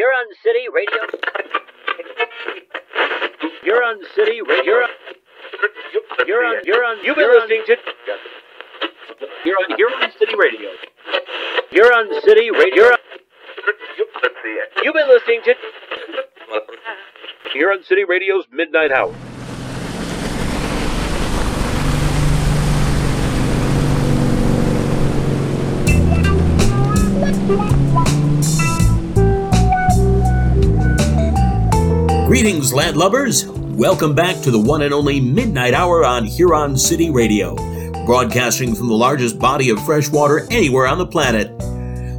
Huron City Radio. Huron City Radio. Huron, Huron, you've been listening to. Huron, Huron City Radio. Huron City Radio. You've been listening to. Huron City Radio's Midnight Hour. Greetings, landlubbers. Welcome back to the one and only Midnight Hour on Huron City Radio, broadcasting from the largest body of fresh water anywhere on the planet.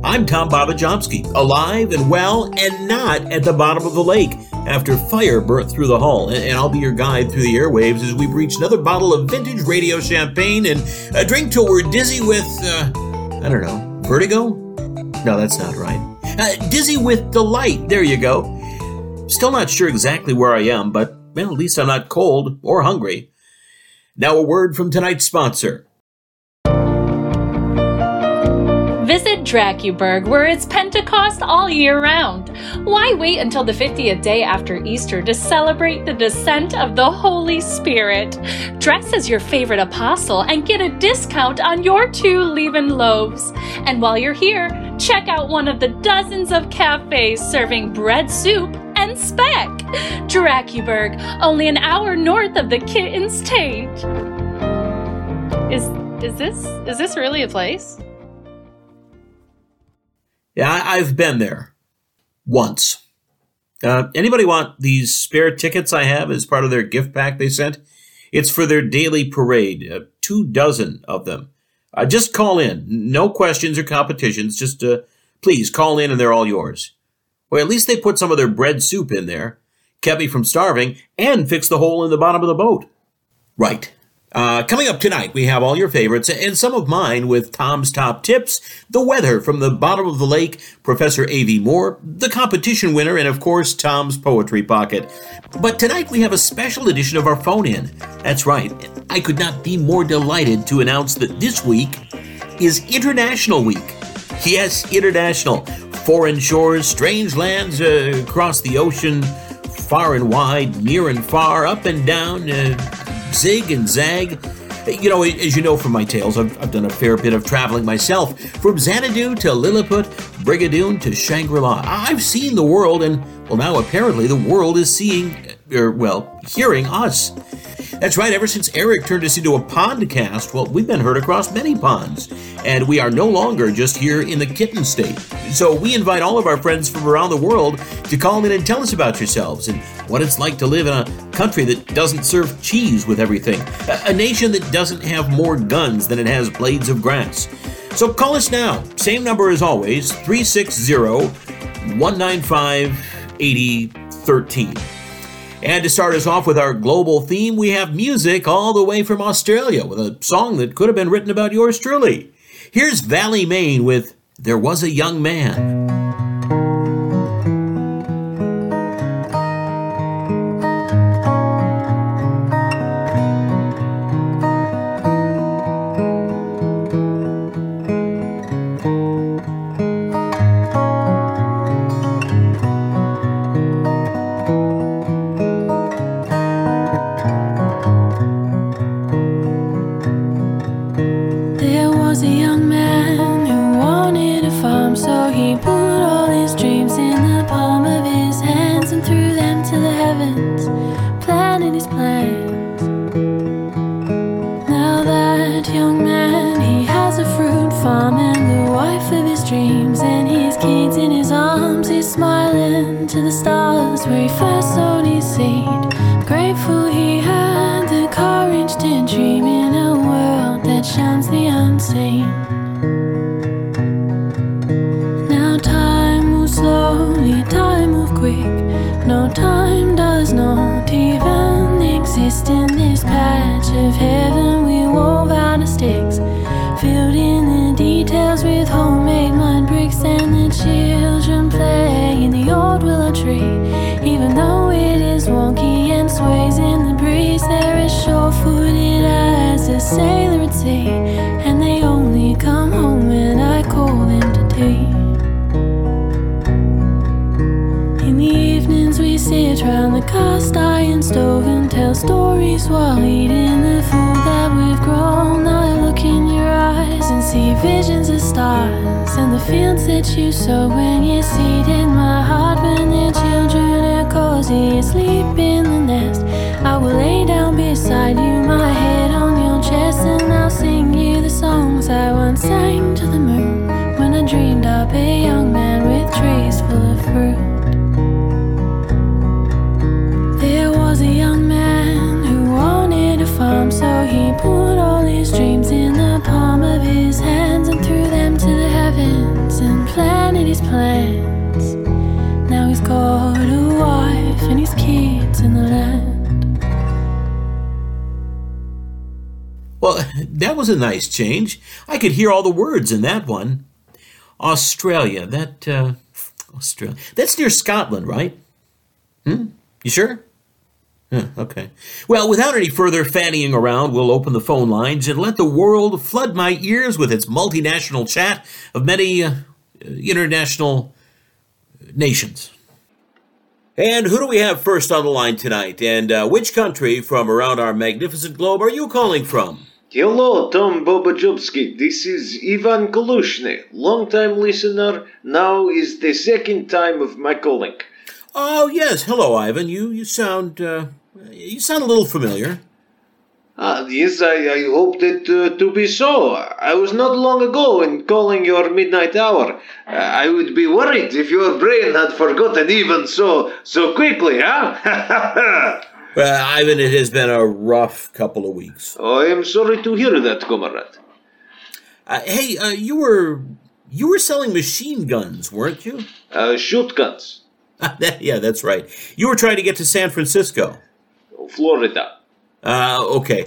I'm Tom Babajomsky, alive and well and not at the bottom of the lake after fire burnt through the hull. And I'll be your guide through the airwaves as we breach another bottle of vintage radio champagne and a drink till we're dizzy with, uh, I don't know, vertigo? No, that's not right. Uh, dizzy with delight. There you go. Still not sure exactly where I am, but well, at least I'm not cold or hungry. Now, a word from tonight's sponsor. Visit Dracuberg, where it's Pentecost all year round. Why wait until the 50th day after Easter to celebrate the descent of the Holy Spirit? Dress as your favorite apostle and get a discount on your two leaven loaves. And while you're here, check out one of the dozens of cafes serving bread soup and speck. Dracuberg, only an hour north of the Kitten's Taint. Is is this is this really a place? Yeah, I've been there once. Uh, anybody want these spare tickets I have as part of their gift pack they sent? It's for their daily parade, uh, two dozen of them. Uh, just call in. No questions or competitions. Just uh, please call in and they're all yours. Well, at least they put some of their bread soup in there, kept me from starving, and fixed the hole in the bottom of the boat. Right. Uh, coming up tonight, we have all your favorites and some of mine with Tom's top tips, the weather from the bottom of the lake, Professor A.V. Moore, the competition winner, and of course, Tom's poetry pocket. But tonight we have a special edition of our phone in. That's right. I could not be more delighted to announce that this week is International Week. Yes, International. Foreign shores, strange lands uh, across the ocean, far and wide, near and far, up and down. Uh, zig and zag. You know, as you know from my tales, I've, I've done a fair bit of traveling myself. From Xanadu to Lilliput, Brigadoon to Shangri La. I've seen the world, and, well, now apparently the world is seeing, er, well, hearing us. That's right, ever since Eric turned us into a pondcast, well, we've been heard across many ponds. And we are no longer just here in the kitten state. So we invite all of our friends from around the world to call in and tell us about yourselves and what it's like to live in a country that doesn't serve cheese with everything, a, a nation that doesn't have more guns than it has blades of grass. So call us now. Same number as always 360 195 8013. And to start us off with our global theme, we have music all the way from Australia with a song that could have been written about yours truly. Here's Valley Main with There Was a Young Man. While eating the food that we've grown. I look in your eyes and see visions of stars and the fields that you sow when you seed in my heart. When the children are cozy asleep in the nest, I will lay down beside you, my head on your chest, and I'll sing you the songs I once sang to the moon when I dreamed up a young that was a nice change. I could hear all the words in that one. Australia, that, uh, Australia. That's near Scotland, right? Hmm? You sure? Huh, okay. Well, without any further fannying around, we'll open the phone lines and let the world flood my ears with its multinational chat of many uh, international nations. And who do we have first on the line tonight? And uh, which country from around our magnificent globe are you calling from? Hello, Tom Bobajubski. This is Ivan Kalushny, long-time listener. Now is the second time of my calling. Oh yes, hello, Ivan. You you sound uh, you sound a little familiar. Ah, yes, I, I hope that uh, to be so. I was not long ago in calling your midnight hour. Uh, I would be worried if your brain had forgotten even so so quickly, huh? Well, Ivan, it has been a rough couple of weeks. oh, I am sorry to hear that, comrade. Uh, hey, uh, you were you were selling machine guns, weren't you? Uh, shoot guns, yeah, that's right. You were trying to get to San Francisco. Florida. Uh, okay.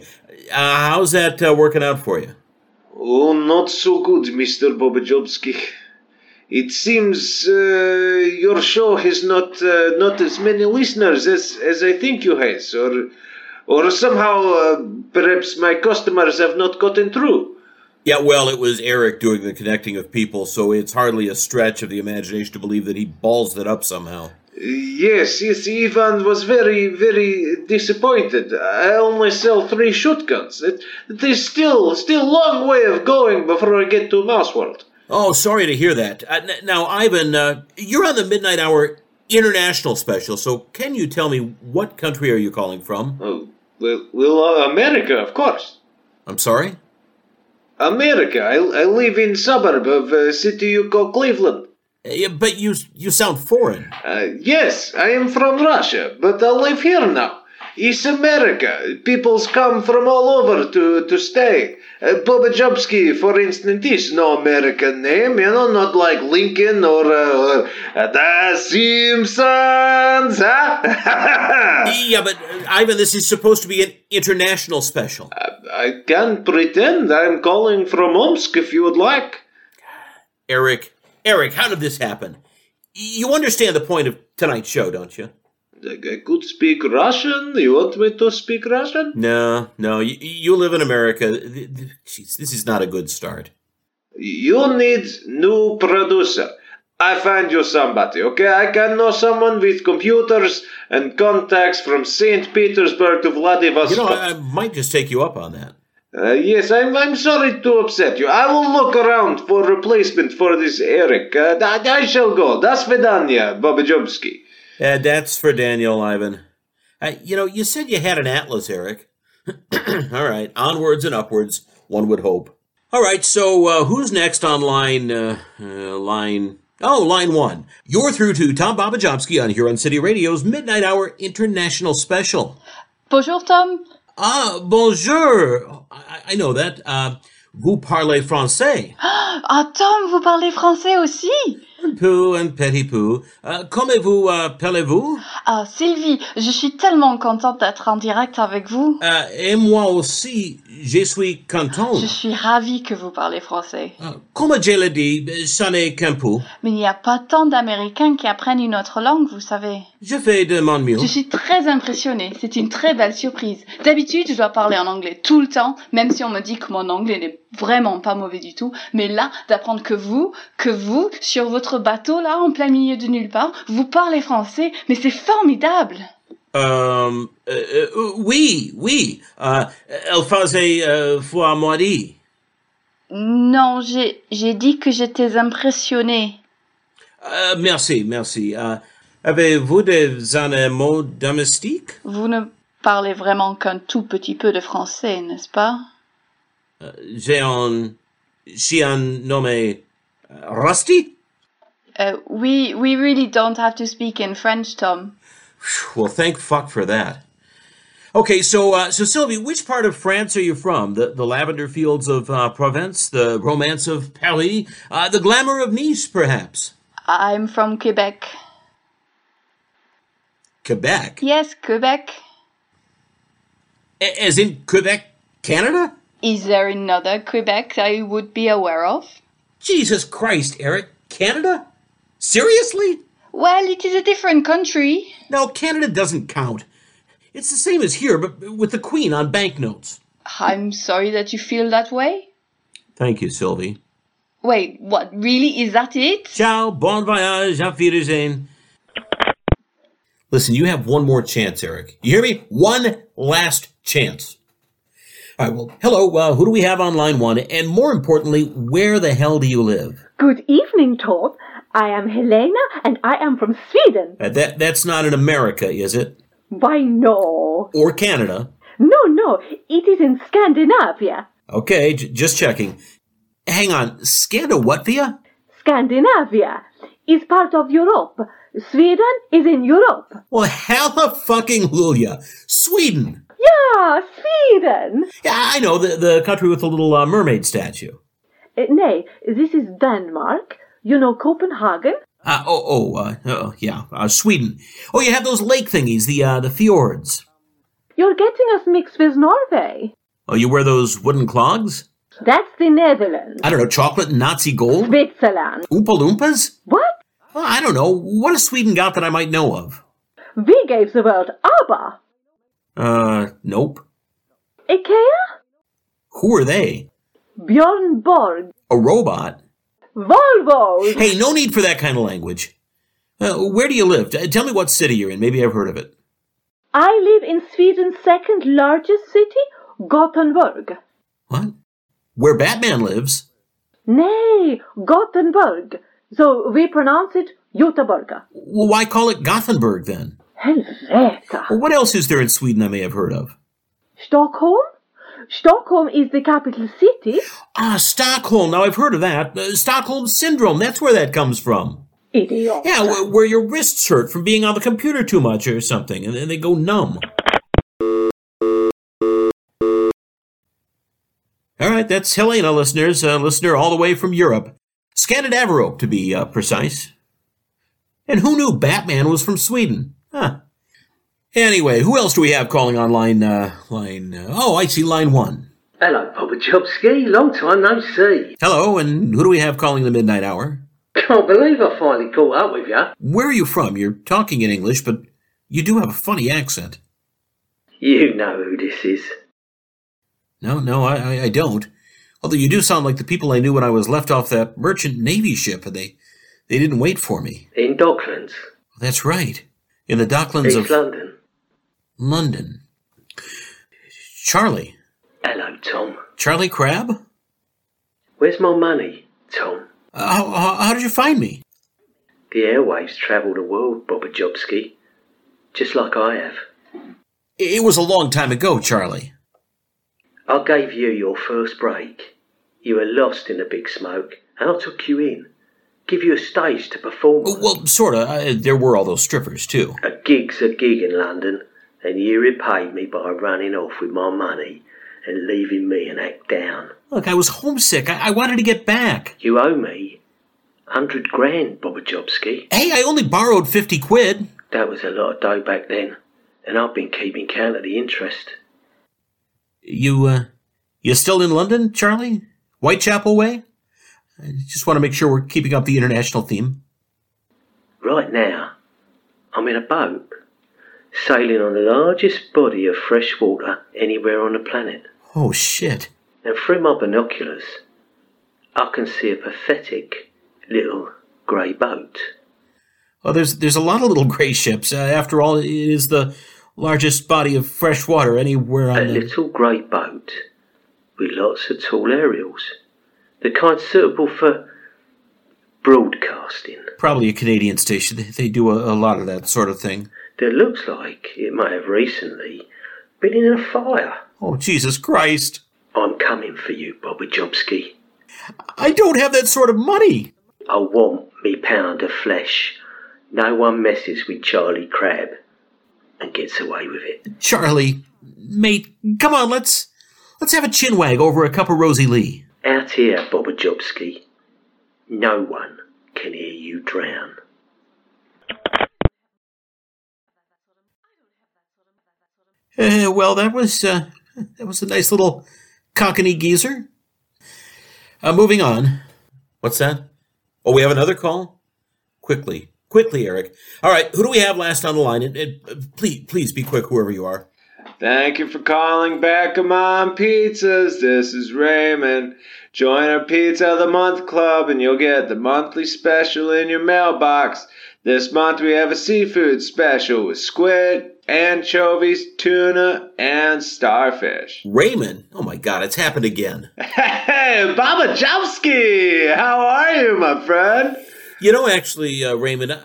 Uh, how's that uh, working out for you? Oh, not so good, Mr. Bobajobski. It seems uh, your show has not uh, not as many listeners as, as I think you has, or or somehow uh, perhaps my customers have not gotten through. Yeah, well, it was Eric doing the connecting of people, so it's hardly a stretch of the imagination to believe that he balls it up somehow. Yes, yes, Ivan was very, very disappointed. I only sell three shotguns. It, it is still, still long way of going before I get to Mouse World. Oh, sorry to hear that. Uh, n- now, Ivan, uh, you're on the Midnight Hour International Special, so can you tell me what country are you calling from? Oh, well, well uh, America, of course. I'm sorry? America. I, I live in suburb of a city you call Cleveland. Uh, yeah, but you you sound foreign. Uh, yes, I am from Russia, but I live here now. It's America. Peoples come from all over to, to stay. Uh, Bobajobski, for instance, is no American name, you know, not like Lincoln or, uh, or uh, The Simpsons, huh? Yeah, but uh, Ivan, this is supposed to be an international special. I can pretend I'm calling from Omsk if you would like. Eric, Eric, how did this happen? You understand the point of tonight's show, don't you? I could speak Russian. You want me to speak Russian? No, no. You, you live in America. Jeez, this is not a good start. You need new producer. I find you somebody, okay? I can know someone with computers and contacts from St. Petersburg to Vladivostok. You know, I, I might just take you up on that. Uh, yes, I'm, I'm sorry to upset you. I will look around for replacement for this Eric. Uh, I, I shall go. Das Vidania, Bobajobski. Uh, that's for Daniel, Ivan. Uh, you know, you said you had an atlas, Eric. All right, onwards and upwards, one would hope. All right, so uh, who's next on line? Uh, uh, line. Oh, line one. You're through to Tom Babajomsky on Huron City Radio's Midnight Hour International Special. Bonjour, Tom. Ah, bonjour. I, I know that. Uh, vous parlez français? Ah, Tom, vous parlez français aussi Un peu, un petit peu. Uh, comment vous uh, appelez-vous? Ah, Sylvie, je suis tellement contente d'être en direct avec vous. Uh, et moi aussi, je suis content. Je suis ravie que vous parlez français. Uh, comme je l'ai dit, ça n'est qu'un peu. Mais il n'y a pas tant d'Américains qui apprennent une autre langue, vous savez. Je fais de mon mieux. Je suis très impressionnée. C'est une très belle surprise. D'habitude, je dois parler en anglais tout le temps, même si on me dit que mon anglais n'est vraiment pas mauvais du tout. Mais là, d'apprendre que vous, que vous, sur votre bateau là, en plein milieu de nulle part, vous parlez français, mais c'est Formidable. Um, euh, euh, oui, oui. Euh, elle faisait euh, foi moitié. Non, j'ai dit que j'étais impressionnée. Euh, merci, merci. Euh, Avez-vous des animaux domestiques? Vous ne parlez vraiment qu'un tout petit peu de français, n'est-ce pas? Euh, J'ai un euh, Rusty? Uh, we we really don't have to speak in French, Tom. Well, thank fuck for that. Okay, so uh, so Sylvie, which part of France are you from? The the lavender fields of uh, Provence, the romance of Paris, uh, the glamour of Nice, perhaps? I'm from Quebec. Quebec, Yes, Quebec. A- as in Quebec, Canada? Is there another Quebec I would be aware of? Jesus Christ, Eric, Canada? Seriously? Well, it is a different country. No, Canada doesn't count. It's the same as here, but with the Queen on banknotes. I'm sorry that you feel that way. Thank you, Sylvie. Wait, what? Really? Is that it? Ciao, bon voyage, auf Wiedersehen. Listen, you have one more chance, Eric. You hear me? One last chance. All right, well, hello, uh, who do we have on line one? And more importantly, where the hell do you live? Good evening, Tom. I am Helena and I am from Sweden. Uh, that, that's not in America, is it? Why, no. Or Canada? No, no, it is in Scandinavia. Okay, j- just checking. Hang on, Scanda what? Scandinavia is part of Europe. Sweden is in Europe. Well, hella fucking Lulia. Sweden. Yeah, Sweden. Yeah, I know, the, the country with the little uh, mermaid statue. Uh, nay, this is Denmark. You know Copenhagen? Uh, oh, oh, uh, oh, yeah, uh, Sweden. Oh, you have those lake thingies, the, uh, the fjords. You're getting us mixed with Norway. Oh, you wear those wooden clogs? That's the Netherlands. I don't know, chocolate and Nazi gold? Switzerland. Oompa Loompas? What? Well, I don't know. What has Sweden got that I might know of? We gave the world ABBA. Uh, nope. IKEA? Who are they? Björn Borg. A robot? Volvo. Hey, no need for that kind of language. Uh, where do you live? Tell me what city you're in. Maybe I've heard of it. I live in Sweden's second largest city, Gothenburg. What? Where Batman lives? Nay, Gothenburg. So we pronounce it Göteborg. Well, why call it Gothenburg then? Helvete. Well, what else is there in Sweden I may have heard of? Stockholm? Stockholm is the capital city. Ah, Stockholm. Now I've heard of that. Uh, Stockholm syndrome. That's where that comes from. Idiot. Yeah, where, where your wrists hurt from being on the computer too much or something, and then they go numb. All right, that's Helena, listeners. A listener all the way from Europe. Scandinavro, to be uh, precise. And who knew Batman was from Sweden? Huh. Anyway, who else do we have calling on line, uh, line, uh, oh, I see line one. Hello, Papa Jobski. Long time no see. Hello, and who do we have calling the midnight hour? Can't believe I finally caught up with you. Where are you from? You're talking in English, but you do have a funny accent. You know who this is. No, no, I, I, I don't. Although you do sound like the people I knew when I was left off that merchant navy ship, and they, they didn't wait for me. In Docklands, That's right. In the docklands East of London. London. Charlie. Hello, Tom. Charlie Crab? Where's my money, Tom? Uh, how, how, how did you find me? The airwaves travel the world, Baba Jobski. Just like I have. It was a long time ago, Charlie. I gave you your first break. You were lost in the big smoke, and I took you in. Give you a stage to perform. on. Well, sorta. Uh, there were all those strippers, too. A gig's a gig in London, and you repaid me by running off with my money and leaving me an act down. Look, I was homesick. I, I wanted to get back. You owe me hundred grand, Baba Jobski. Hey, I only borrowed 50 quid. That was a lot of dough back then, and I've been keeping count of the interest. You, uh, you still in London, Charlie? Whitechapel way? I just want to make sure we're keeping up the international theme. Right now, I'm in a boat, sailing on the largest body of fresh water anywhere on the planet. Oh, shit. And through my binoculars, I can see a pathetic little grey boat. Well, there's there's a lot of little gray ships. Uh, after all, it is the largest body of fresh water anywhere A on the. little grey boat with lots of tall aerials. The kind suitable for broadcasting. Probably a Canadian station. They, do a, a lot of that sort of thing. That looks like it may have recently been in a fire. Oh, Jesus Christ! I'm coming for you, Bobby Jobski. I don't have that sort of money. I want me pound of flesh. No one messes with Charlie Crab and gets away with it. Charlie, mate, come on, let's let's have a chin wag over a cup of Rosie Lee. Out here, Bobby Jobski, no one can hear you drown. Uh, well, that was uh, that was a nice little cockney geezer. Uh, moving on. What's that? Oh, we have another call. Quickly, quickly, Eric. All right, who do we have last on the line? And, and, uh, please, please be quick, whoever you are. Thank you for calling back on Pizzas. This is Raymond. Join our Pizza of the Month Club and you'll get the monthly special in your mailbox. This month we have a seafood special with squid, anchovies, tuna, and starfish. Raymond. Oh my God, it's happened again. Hey, Baba Jowski! How are you, my friend? You know, actually, uh, Raymond, I,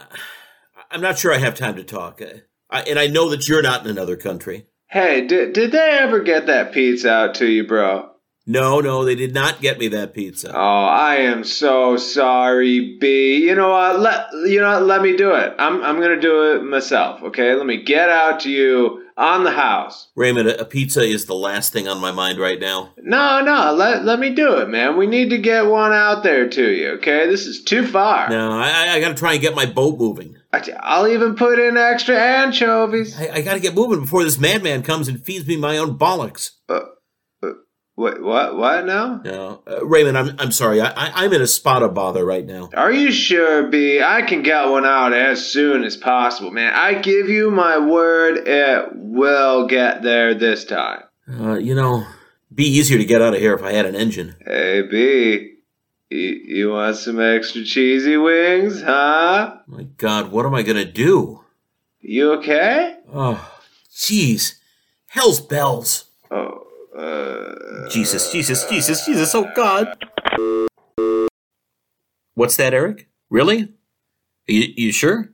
I'm not sure I have time to talk, uh, I, and I know that you're not in another country. Hey, did, did they ever get that pizza out to you, bro? No, no, they did not get me that pizza. Oh, I am so sorry, B. You know what? Let you know. what? Let me do it. I'm I'm gonna do it myself. Okay. Let me get out to you on the house. Raymond, a, a pizza is the last thing on my mind right now. No, no. Let let me do it, man. We need to get one out there to you. Okay. This is too far. No, I, I- I got to try and get my boat moving. I'll even put in extra anchovies. I, I got to get moving before this madman comes and feeds me my own bollocks. Wait, what? What now? No, uh, Raymond, I'm I'm sorry. I, I I'm in a spot of bother right now. Are you sure, B? I can get one out as soon as possible, man. I give you my word, it will get there this time. Uh, you know, be easier to get out of here if I had an engine. Hey, B, you, you want some extra cheesy wings, huh? My God, what am I gonna do? You okay? Oh, jeez, hell's bells. Oh, uh. Jesus, Jesus, Jesus, Jesus, oh God. What's that, Eric? Really? You, you sure?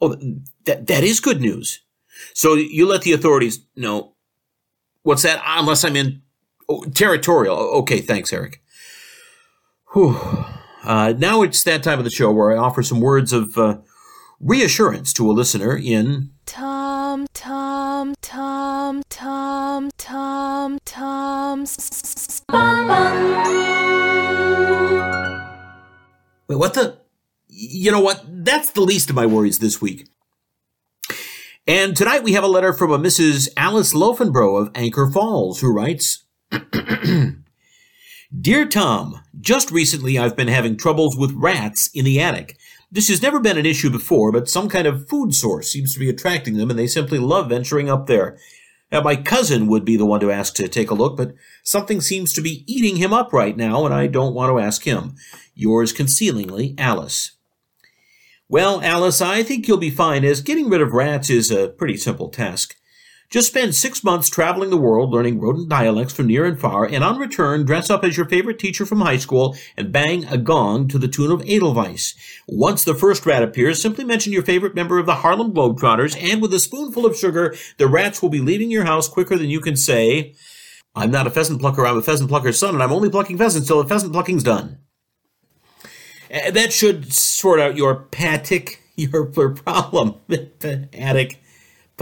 Oh, that, that is good news. So you let the authorities know. What's that? Unless I'm in oh, territorial. Okay, thanks, Eric. Whew. Uh, now it's that time of the show where I offer some words of uh, reassurance to a listener in Tom, Tom, Tom, Tom, Tom, Tom. s- Wait, what the? You know what? That's the least of my worries this week. And tonight we have a letter from a Mrs. Alice Loafenbro of Anchor Falls who writes Dear Tom, just recently I've been having troubles with rats in the attic. This has never been an issue before, but some kind of food source seems to be attracting them and they simply love venturing up there. Now, my cousin would be the one to ask to take a look, but something seems to be eating him up right now, and I don't want to ask him. Yours concealingly, Alice. Well, Alice, I think you'll be fine, as getting rid of rats is a pretty simple task. Just spend six months traveling the world learning rodent dialects from near and far, and on return, dress up as your favorite teacher from high school and bang a gong to the tune of Edelweiss. Once the first rat appears, simply mention your favorite member of the Harlem Globetrotters, and with a spoonful of sugar, the rats will be leaving your house quicker than you can say, I'm not a pheasant plucker, I'm a pheasant plucker's son, and I'm only plucking pheasants till the pheasant plucking's done. Uh, That should sort out your patic, your problem. attic,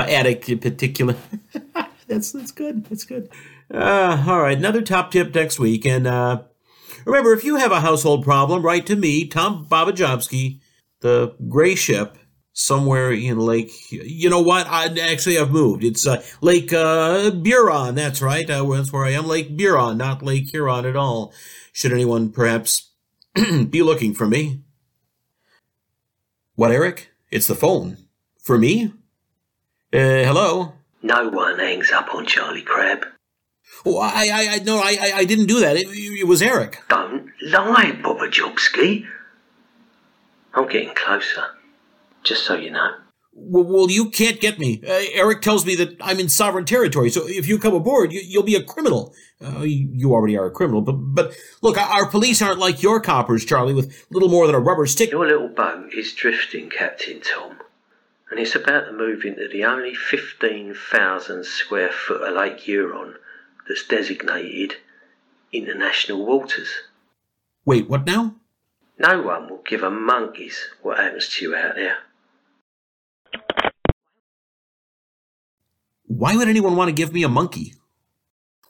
attic in particular. that's that's good. That's good. Uh, all right, another top tip next week. And uh, remember, if you have a household problem, write to me, Tom Babajobski, the gray ship, somewhere in Lake. You know what? I actually I've moved. It's uh, Lake uh, Buron. That's right. Uh, that's where I am. Lake Buron, not Lake Huron at all. Should anyone perhaps be looking for me? What, Eric? It's the phone. For me? Uh, hello? No one hangs up on Charlie Crab. Oh, I, I, I, no, I, I, I didn't do that. It, it was Eric. Don't lie, Bobajobski. I'm getting closer. just so you know. Well, well you can't get me. Uh, Eric tells me that I'm in sovereign territory, so if you come aboard, you, will be a criminal. Uh, you, you already are a criminal, but but look, our police aren't like your coppers, Charlie, with little more than a rubber stick. Your little boat is drifting, Captain Tom, and it's about to move into the only 15,000 square foot of Lake Huron that's designated international waters. Wait, what now? No one will give a monkey's what happens to you out there. Why would anyone want to give me a monkey?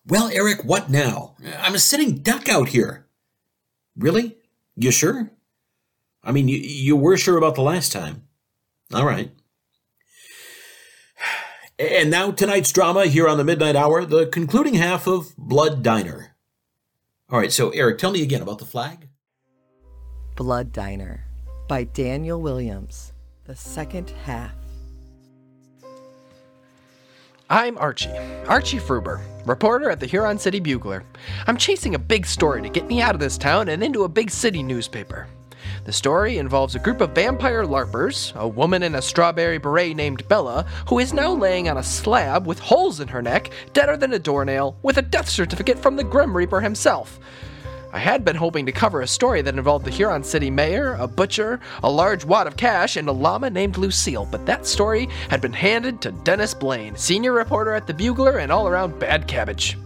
Well, Eric, what now? I'm a sitting duck out here. Really? You sure? I mean, you, you were sure about the last time. All right. And now tonight's drama here on the Midnight Hour, the concluding half of Blood Diner. All right, so Eric, tell me again about the flag. Blood Diner by Daniel Williams, the second half. I'm Archie, Archie Fruber, reporter at the Huron City Bugler. I'm chasing a big story to get me out of this town and into a big city newspaper. The story involves a group of vampire LARPers, a woman in a strawberry beret named Bella, who is now laying on a slab with holes in her neck, deader than a doornail, with a death certificate from the Grim Reaper himself. I had been hoping to cover a story that involved the Huron City mayor, a butcher, a large wad of cash, and a llama named Lucille, but that story had been handed to Dennis Blaine, senior reporter at the Bugler and all around bad cabbage.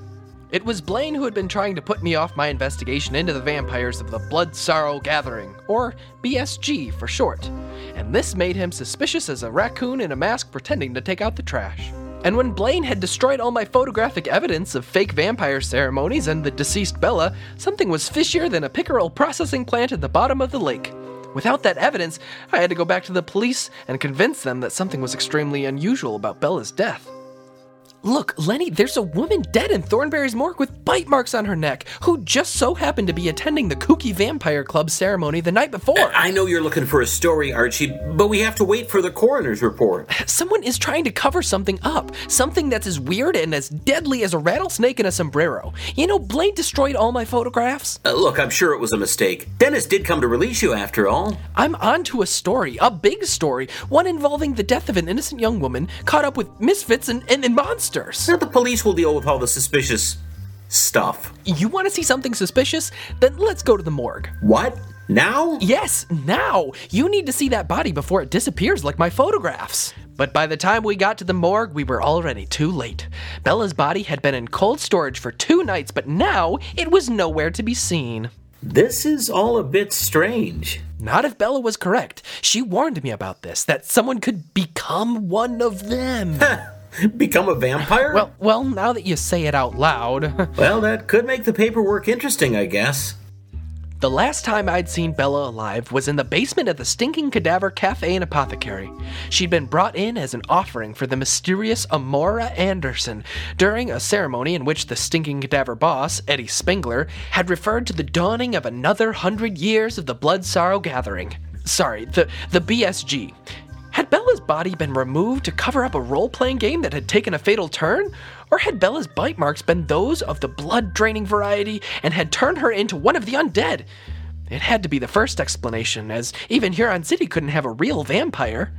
It was Blaine who had been trying to put me off my investigation into the vampires of the Blood Sorrow Gathering, or BSG for short, and this made him suspicious as a raccoon in a mask pretending to take out the trash. And when Blaine had destroyed all my photographic evidence of fake vampire ceremonies and the deceased Bella, something was fishier than a pickerel processing plant at the bottom of the lake. Without that evidence, I had to go back to the police and convince them that something was extremely unusual about Bella's death. Look, Lenny, there's a woman dead in Thornberry's morgue with bite marks on her neck who just so happened to be attending the Kooky Vampire Club ceremony the night before. I know you're looking for a story, Archie, but we have to wait for the coroner's report. Someone is trying to cover something up. Something that's as weird and as deadly as a rattlesnake in a sombrero. You know, Blaine destroyed all my photographs. Uh, look, I'm sure it was a mistake. Dennis did come to release you after all. I'm onto a story, a big story, one involving the death of an innocent young woman caught up with misfits and, and, and monsters monsters. Now the police will deal with all the suspicious stuff. You want to see something suspicious? Then let's go to the morgue. What? Now? Yes, now! You need to see that body before it disappears like my photographs. But by the time we got to the morgue, we were already too late. Bella's body had been in cold storage for two nights, but now it was nowhere to be seen. This is all a bit strange. Not if Bella was correct. She warned me about this, that someone could become one of them. Become a vampire? Well, well, now that you say it out loud. well, that could make the paperwork interesting, I guess. The last time I'd seen Bella alive was in the basement of the Stinking Cadaver Cafe and Apothecary. She'd been brought in as an offering for the mysterious Amora Anderson during a ceremony in which the Stinking Cadaver boss, Eddie Spengler, had referred to the dawning of another hundred years of the Blood Sorrow Gathering. Sorry, the, the BSG. Had Bella's body been removed to cover up a role playing game that had taken a fatal turn? Or had Bella's bite marks been those of the blood draining variety and had turned her into one of the undead? It had to be the first explanation, as even Huron City couldn't have a real vampire.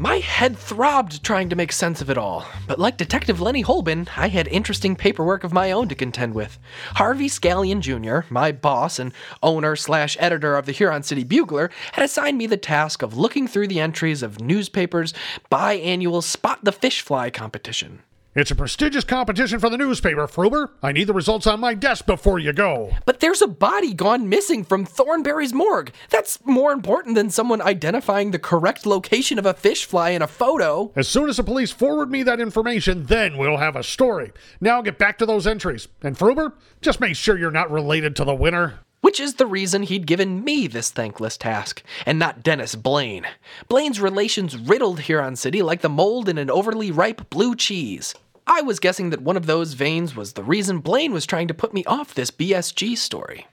My head throbbed trying to make sense of it all, but like Detective Lenny Holben, I had interesting paperwork of my own to contend with. Harvey Scallion Jr., my boss and owner slash editor of the Huron City Bugler, had assigned me the task of looking through the entries of newspapers' biannual Spot the Fish Fly competition. It's a prestigious competition for the newspaper, Fruber. I need the results on my desk before you go. But there's a body gone missing from Thornberry's morgue. That's more important than someone identifying the correct location of a fish fly in a photo. As soon as the police forward me that information, then we'll have a story. Now get back to those entries. And Fruber, just make sure you're not related to the winner. Which is the reason he'd given me this thankless task, and not Dennis Blaine. Blaine's relations riddled Huron City like the mold in an overly ripe blue cheese. I was guessing that one of those veins was the reason Blaine was trying to put me off this BSG story.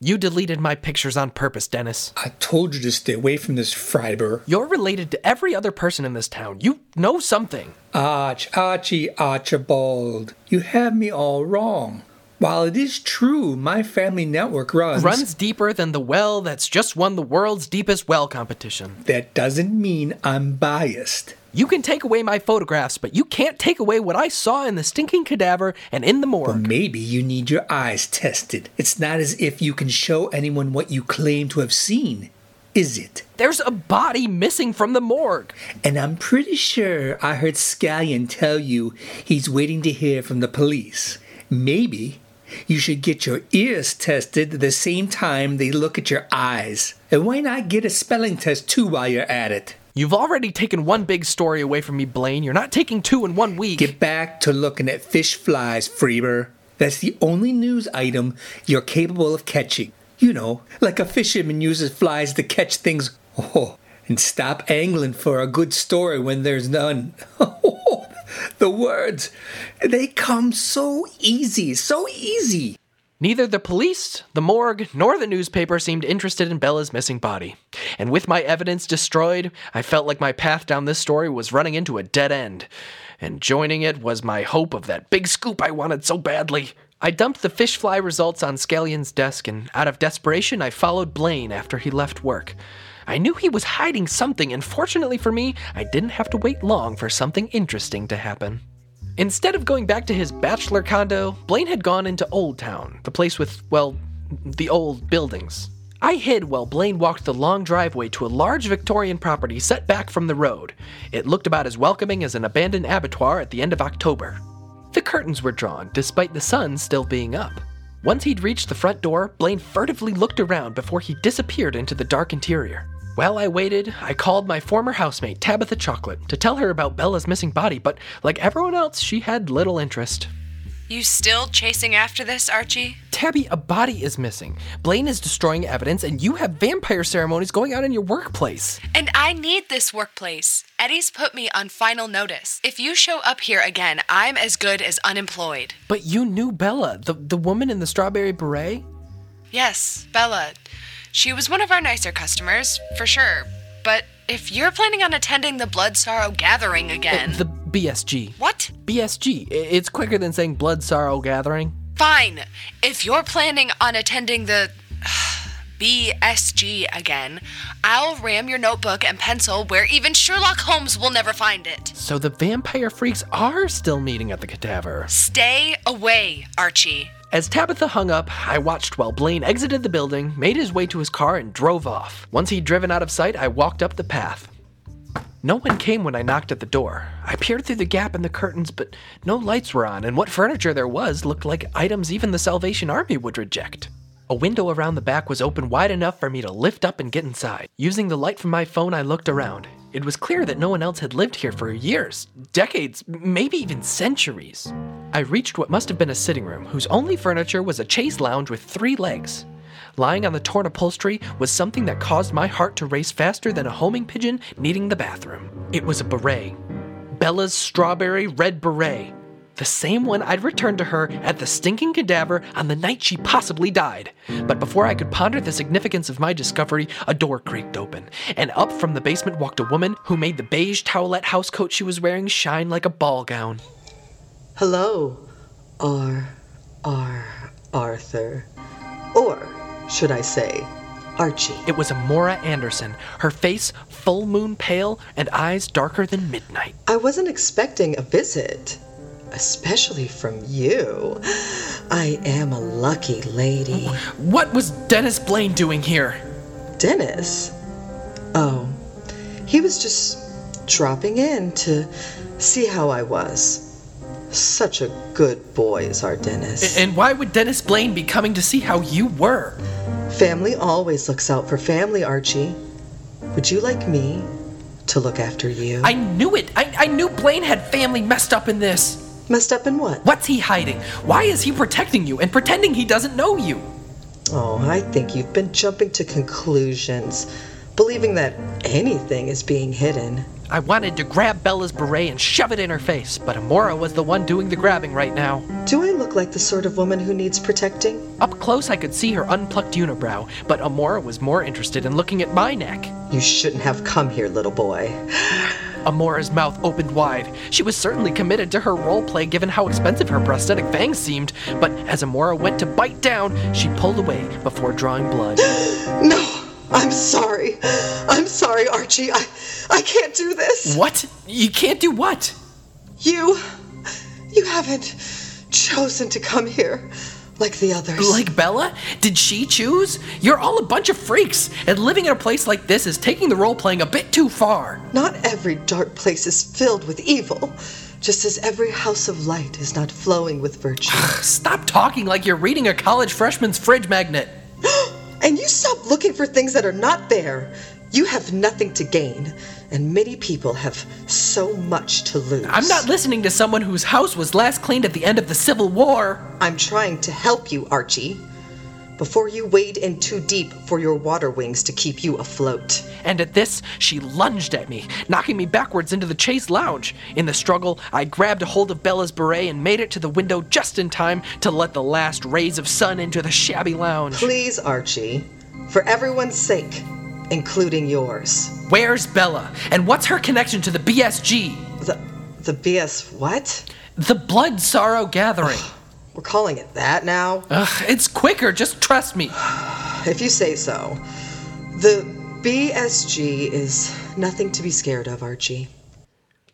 You deleted my pictures on purpose, Dennis. I told you to stay away from this Freiber. You're related to every other person in this town. You know something. Arch, Archie, Archibald. You have me all wrong. While it is true my family network runs, Runs deeper than the well that's just won the world's deepest well competition. that doesn't mean I'm biased. You can take away my photographs, but you can't take away what I saw in the stinking cadaver and in the morgue. maybe you need your eyes tested. It's not as if you can show anyone what you claim to have seen, is it? There's a body missing from the morgue. And I'm pretty sure I heard Scallion tell you he's waiting to hear from the police. Maybe you should get your ears tested the same time they look at your eyes. And why not get a spelling test too while you're at it? You've already taken one big story away from me, Blaine. You're not taking two in one week. Get back to looking at fish flies, Freeber. That's the only news item you're capable of catching. You know, like a fisherman uses flies to catch things. Oh, and stop angling for a good story when there's none. the words, they come so easy, so easy. Neither the police, the morgue, nor the newspaper seemed interested in Bella's missing body. And with my evidence destroyed, I felt like my path down this story was running into a dead end. And joining it was my hope of that big scoop I wanted so badly. I dumped the fish fly results on Scallion's desk, and out of desperation, I followed Blaine after he left work. I knew he was hiding something, and fortunately for me, I didn't have to wait long for something interesting to happen. Instead of going back to his bachelor condo, Blaine had gone into Old Town, the place with, well, the old buildings. I hid while Blaine walked the long driveway to a large Victorian property set back from the road. It looked about as welcoming as an abandoned abattoir at the end of October. The curtains were drawn, despite the sun still being up. Once he'd reached the front door, Blaine furtively looked around before he disappeared into the dark interior. While I waited, I called my former housemate, Tabitha Chocolate, to tell her about Bella's missing body, but like everyone else, she had little interest. You still chasing after this, Archie? Tabby, a body is missing. Blaine is destroying evidence, and you have vampire ceremonies going on in your workplace. And I need this workplace. Eddie's put me on final notice. If you show up here again, I'm as good as unemployed. But you knew Bella, the, the woman in the strawberry beret? Yes, Bella. She was one of our nicer customers, for sure. But if you're planning on attending the Blood Sorrow Gathering uh, again. The BSG. What? BSG. It's quicker than saying Blood Sorrow Gathering. Fine. If you're planning on attending the. BSG again, I'll ram your notebook and pencil where even Sherlock Holmes will never find it. So the vampire freaks are still meeting at the cadaver. Stay away, Archie. As Tabitha hung up, I watched while Blaine exited the building, made his way to his car, and drove off. Once he'd driven out of sight, I walked up the path. No one came when I knocked at the door. I peered through the gap in the curtains, but no lights were on, and what furniture there was looked like items even the Salvation Army would reject. A window around the back was open wide enough for me to lift up and get inside. Using the light from my phone, I looked around. It was clear that no one else had lived here for years, decades, maybe even centuries. I reached what must have been a sitting room, whose only furniture was a chaise lounge with three legs. Lying on the torn upholstery was something that caused my heart to race faster than a homing pigeon needing the bathroom. It was a beret. Bella's strawberry red beret. The same one I'd returned to her at the stinking cadaver on the night she possibly died. But before I could ponder the significance of my discovery, a door creaked open, and up from the basement walked a woman who made the beige towelette housecoat she was wearing shine like a ball gown. Hello, R. R. Arthur. Or should I say, Archie. It was Amora Anderson, her face full moon pale and eyes darker than midnight. I wasn't expecting a visit, especially from you. I am a lucky lady. What was Dennis Blaine doing here? Dennis? Oh, he was just dropping in to see how I was. Such a good boy is our Dennis. And why would Dennis Blaine be coming to see how you were? Family always looks out for family, Archie. Would you like me to look after you? I knew it! I, I knew Blaine had family messed up in this! Messed up in what? What's he hiding? Why is he protecting you and pretending he doesn't know you? Oh, I think you've been jumping to conclusions. believing that anything is being hidden. I wanted to grab Bella's beret and shove it in her face, but Amora was the one doing the grabbing right now. Do I look like the sort of woman who needs protecting? Up close, I could see her unplucked unibrow, but Amora was more interested in looking at my neck. You shouldn't have come here, little boy. Amora's mouth opened wide. She was certainly committed to her role play given how expensive her prosthetic fangs seemed, but as Amora went to bite down, she pulled away before drawing blood. no! I'm sorry. I'm sorry, Archie. I I can't do this. What? You can't do what? You you haven't chosen to come here like the others. Like Bella? Did she choose? You're all a bunch of freaks, and living in a place like this is taking the role playing a bit too far. Not every dark place is filled with evil, just as every house of light is not flowing with virtue. Stop talking like you're reading a college freshman's fridge magnet. and you stop looking for things that are not there. You have nothing to gain, and many people have so much to lose. I'm not listening to someone whose house was last cleaned at the end of the Civil War. I'm trying to help you, Archie. Before you wade in too deep for your water wings to keep you afloat. And at this, she lunged at me, knocking me backwards into the chaise lounge. In the struggle, I grabbed a hold of Bella's beret and made it to the window just in time to let the last rays of sun into the shabby lounge. Please, Archie, for everyone's sake, including yours. Where's Bella? And what's her connection to the BSG? The the BS what? The Blood Sorrow Gathering. We're calling it that now? Ugh, it's quicker, just trust me. if you say so. The BSG is nothing to be scared of, Archie.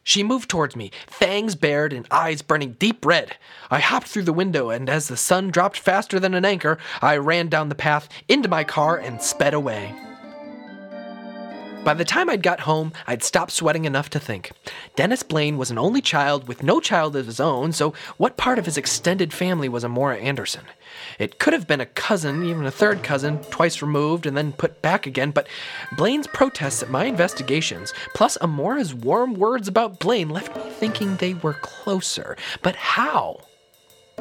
She moved towards me, fangs bared and eyes burning deep red. I hopped through the window, and as the sun dropped faster than an anchor, I ran down the path into my car and sped away. By the time I'd got home, I'd stopped sweating enough to think. Dennis Blaine was an only child with no child of his own, so what part of his extended family was Amora Anderson? It could have been a cousin, even a third cousin, twice removed and then put back again, but Blaine's protests at my investigations, plus Amora's warm words about Blaine, left me thinking they were closer. But how?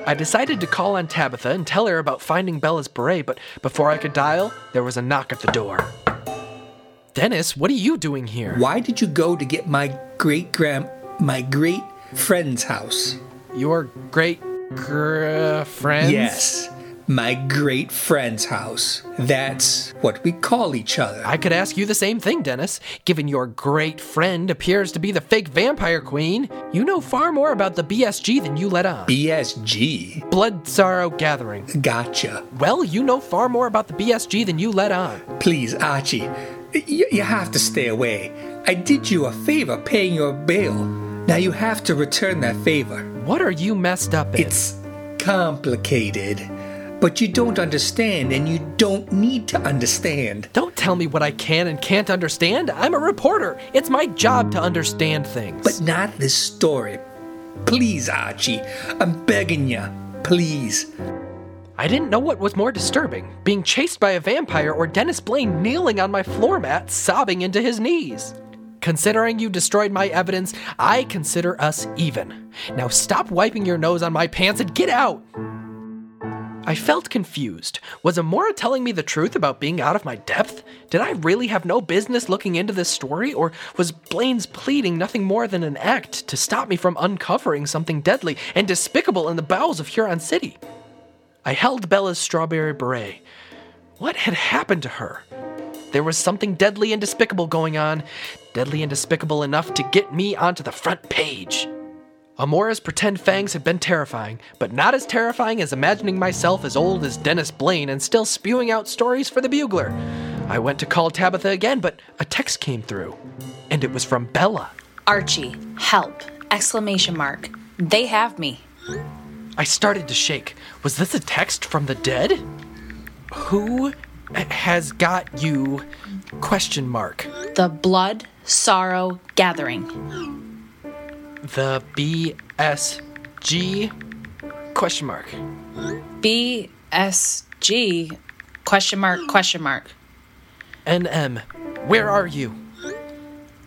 I decided to call on Tabitha and tell her about finding Bella's beret, but before I could dial, there was a knock at the door. Dennis, what are you doing here? Why did you go to get my great grand my great friend's house? Your great gr- friends? Yes. My great friend's house. That's what we call each other. I could ask you the same thing, Dennis. Given your great friend appears to be the fake vampire queen, you know far more about the BSG than you let on. BSG? Blood Sorrow Gathering. Gotcha. Well, you know far more about the BSG than you let on. Please, Archie, you, you have to stay away. I did you a favor paying your bail. Now you have to return that favor. What are you messed up in? It's complicated. But you don't understand, and you don't need to understand. Don't tell me what I can and can't understand. I'm a reporter. It's my job to understand things. But not this story. Please, Archie. I'm begging you. Please. I didn't know what was more disturbing being chased by a vampire or Dennis Blaine kneeling on my floor mat, sobbing into his knees. Considering you destroyed my evidence, I consider us even. Now stop wiping your nose on my pants and get out! I felt confused. Was Amora telling me the truth about being out of my depth? Did I really have no business looking into this story, or was Blaine's pleading nothing more than an act to stop me from uncovering something deadly and despicable in the bowels of Huron City? I held Bella's strawberry beret. What had happened to her? There was something deadly and despicable going on, deadly and despicable enough to get me onto the front page. Amora's pretend fangs had been terrifying, but not as terrifying as imagining myself as old as Dennis Blaine and still spewing out stories for the Bugler. I went to call Tabitha again, but a text came through, and it was from Bella. Archie, help! Exclamation mark. They have me. I started to shake. Was this a text from the dead? Who has got you? Question mark. The Blood Sorrow Gathering. The BSG? Question mark. BSG? Question mark, question mark. NM. Where are you?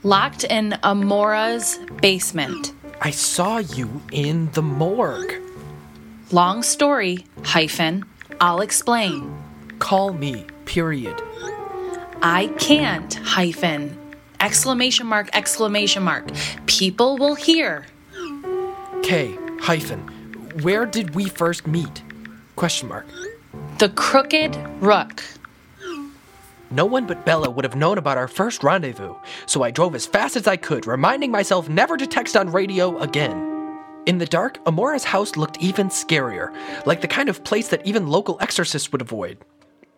Locked in Amora's basement. I saw you in the morgue. Long story, hyphen. I'll explain. Call me, period. I can't, hyphen. Exclamation mark, exclamation mark. People will hear. K, hyphen. Where did we first meet? Question mark. The Crooked Rook. No one but Bella would have known about our first rendezvous, so I drove as fast as I could, reminding myself never to text on radio again. In the dark, Amora's house looked even scarier, like the kind of place that even local exorcists would avoid.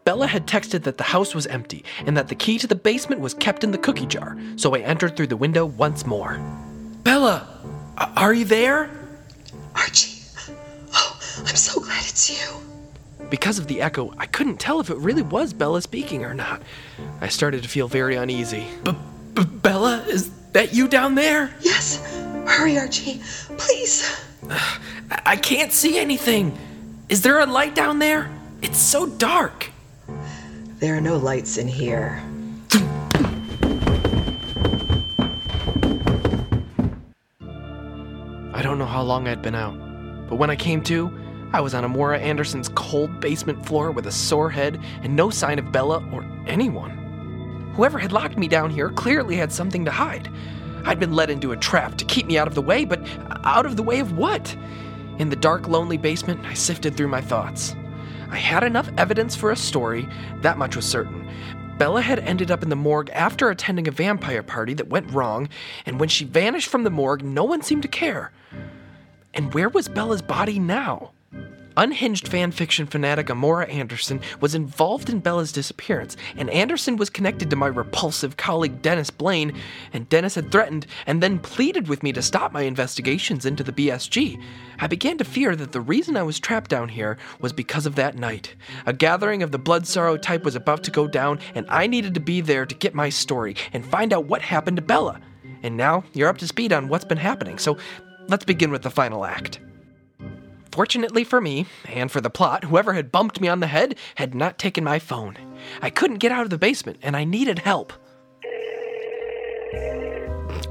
Bella had texted that the house was empty and that the key to the basement was kept in the cookie jar, so I entered through the window once more. Bella, are you there? Archie. Oh, I'm so glad it's you. Because of the echo, I couldn't tell if it really was Bella speaking or not. I started to feel very uneasy. B- B- Bella, is that you down there? Yes. Hurry, Archie. Please. I-, I can't see anything. Is there a light down there? It's so dark. There are no lights in here. I don't know how long I'd been out, but when I came to, I was on Amora Anderson's cold basement floor with a sore head and no sign of Bella or anyone. Whoever had locked me down here clearly had something to hide. I'd been led into a trap to keep me out of the way, but out of the way of what? In the dark, lonely basement, I sifted through my thoughts. I had enough evidence for a story, that much was certain. Bella had ended up in the morgue after attending a vampire party that went wrong, and when she vanished from the morgue, no one seemed to care. And where was Bella's body now? Unhinged fanfiction fanatic Amora Anderson was involved in Bella's disappearance, and Anderson was connected to my repulsive colleague Dennis Blaine, and Dennis had threatened and then pleaded with me to stop my investigations into the BSG. I began to fear that the reason I was trapped down here was because of that night. A gathering of the Blood Sorrow type was about to go down, and I needed to be there to get my story and find out what happened to Bella. And now you're up to speed on what's been happening, so let's begin with the final act. Fortunately for me, and for the plot, whoever had bumped me on the head had not taken my phone. I couldn't get out of the basement, and I needed help.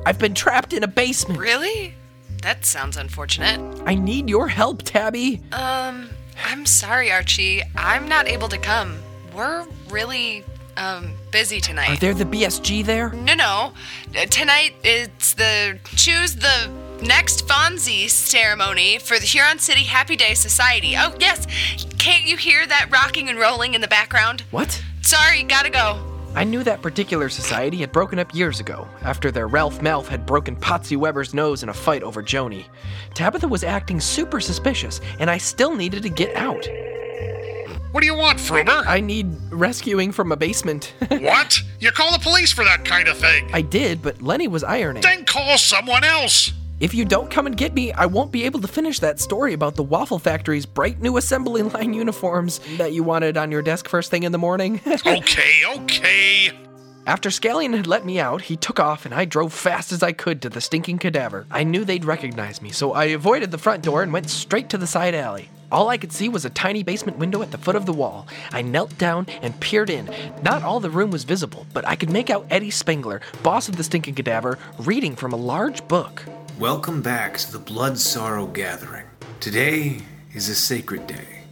I've been trapped in a basement. Really? That sounds unfortunate. I need your help, Tabby. Um, I'm sorry, Archie. I'm not able to come. We're really, um, busy tonight. Are there the BSG there? No, no. Uh, Tonight it's the choose the next Fonzie ceremony for the Huron City Happy Day Society. Oh, yes. Can't you hear that rocking and rolling in the background? What? Sorry, gotta go. I knew that particular society had broken up years ago, after their Ralph Malph had broken Potsie Weber's nose in a fight over Joanie. Tabitha was acting super suspicious, and I still needed to get out. What do you want, Fruber? I need rescuing from a basement. what? You call the police for that kind of thing. I did, but Lenny was ironing. Then call someone else. If you don't come and get me, I won't be able to finish that story about the Waffle Factory's bright new assembly line uniforms that you wanted on your desk first thing in the morning. okay, okay. After Scallion had let me out, he took off and I drove fast as I could to the stinking cadaver. I knew they'd recognize me, so I avoided the front door and went straight to the side alley. All I could see was a tiny basement window at the foot of the wall. I knelt down and peered in. Not all the room was visible, but I could make out Eddie Spengler, boss of the stinking cadaver, reading from a large book. Welcome back to the Blood Sorrow Gathering. Today is a sacred day,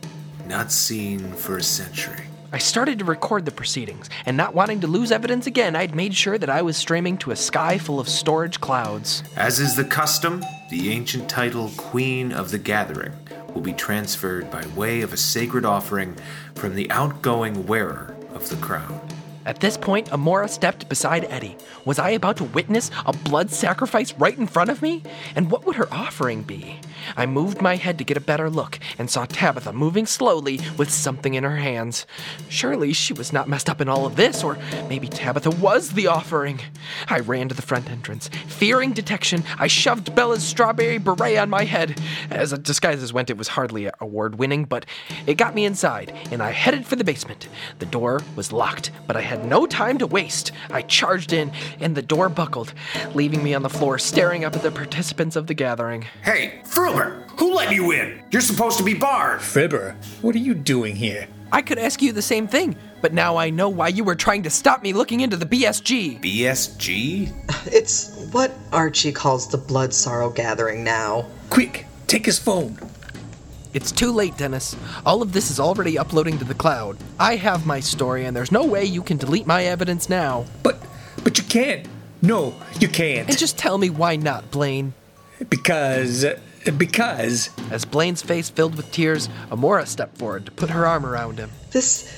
not seen for a century. I started to record the proceedings, and not wanting to lose evidence again, I'd made sure that I was streaming to a sky full of storage clouds. As is the custom, the ancient title Queen of the Gathering will be transferred by way of a sacred offering from the outgoing wearer of the crown. At this point, Amora stepped beside Eddie. Was I about to witness a blood sacrifice right in front of me? And what would her offering be? I moved my head to get a better look and saw Tabitha moving slowly with something in her hands. Surely she was not messed up in all of this, or maybe Tabitha was the offering. I ran to the front entrance. Fearing detection, I shoved Bella's strawberry beret on my head. As disguises went, it was hardly award winning, but it got me inside, and I headed for the basement. The door was locked, but I had no time to waste. I charged in, and the door buckled, leaving me on the floor staring up at the participants of the gathering. Hey, Fruber, who let you in? You're supposed to be barred. Fibber, what are you doing here? I could ask you the same thing, but now I know why you were trying to stop me looking into the BSG. BSG? It's what Archie calls the Blood Sorrow Gathering now. Quick, take his phone. It's too late, Dennis. All of this is already uploading to the cloud. I have my story, and there's no way you can delete my evidence now. But but you can't. No, you can't. And just tell me why not, Blaine. Because because As Blaine's face filled with tears, Amora stepped forward to put her arm around him. This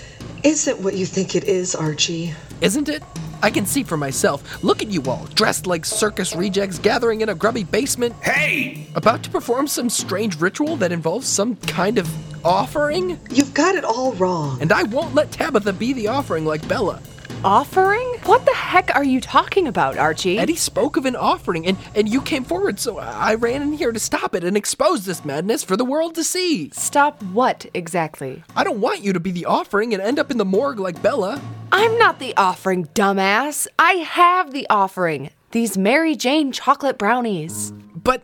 isn't what you think it is, Archie. Isn't it? I can see for myself. Look at you all, dressed like circus rejects gathering in a grubby basement. Hey! About to perform some strange ritual that involves some kind of offering? You've got it all wrong. And I won't let Tabitha be the offering like Bella. Offering? What the heck are you talking about, Archie? Eddie spoke of an offering, and, and you came forward, so I ran in here to stop it and expose this madness for the world to see. Stop what exactly? I don't want you to be the offering and end up in the morgue like Bella. I'm not the offering, dumbass. I have the offering. These Mary Jane chocolate brownies. But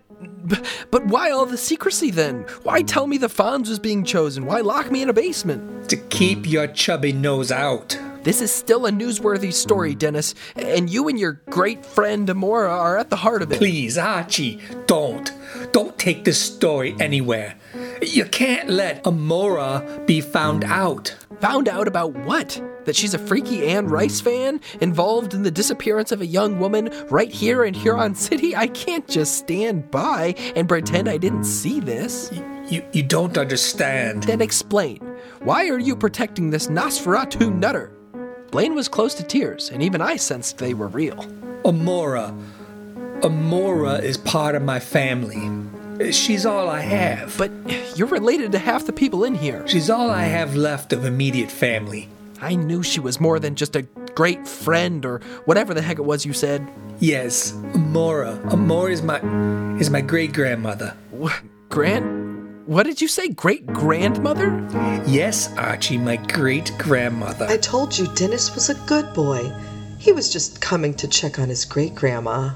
but why all the secrecy then? Why tell me the Fonz was being chosen? Why lock me in a basement? To keep your chubby nose out. This is still a newsworthy story, Dennis, and you and your great friend Amora are at the heart of it. Please, Archie, don't. Don't take this story anywhere. You can't let Amora be found out. Found out about what? That she's a freaky Anne Rice fan involved in the disappearance of a young woman right here in Huron City? I can't just stand by and pretend I didn't see this. You, you don't understand. Then explain. Why are you protecting this Nosferatu nutter? Blaine was close to tears, and even I sensed they were real. Amora. Amora is part of my family. She's all I have. But you're related to half the people in here. She's all I have left of immediate family. I knew she was more than just a great friend or whatever the heck it was you said. Yes, Amora. Amora is my is my great grandmother. Grand what did you say? Great grandmother? Yes, Archie, my great grandmother. I told you Dennis was a good boy. He was just coming to check on his great grandma.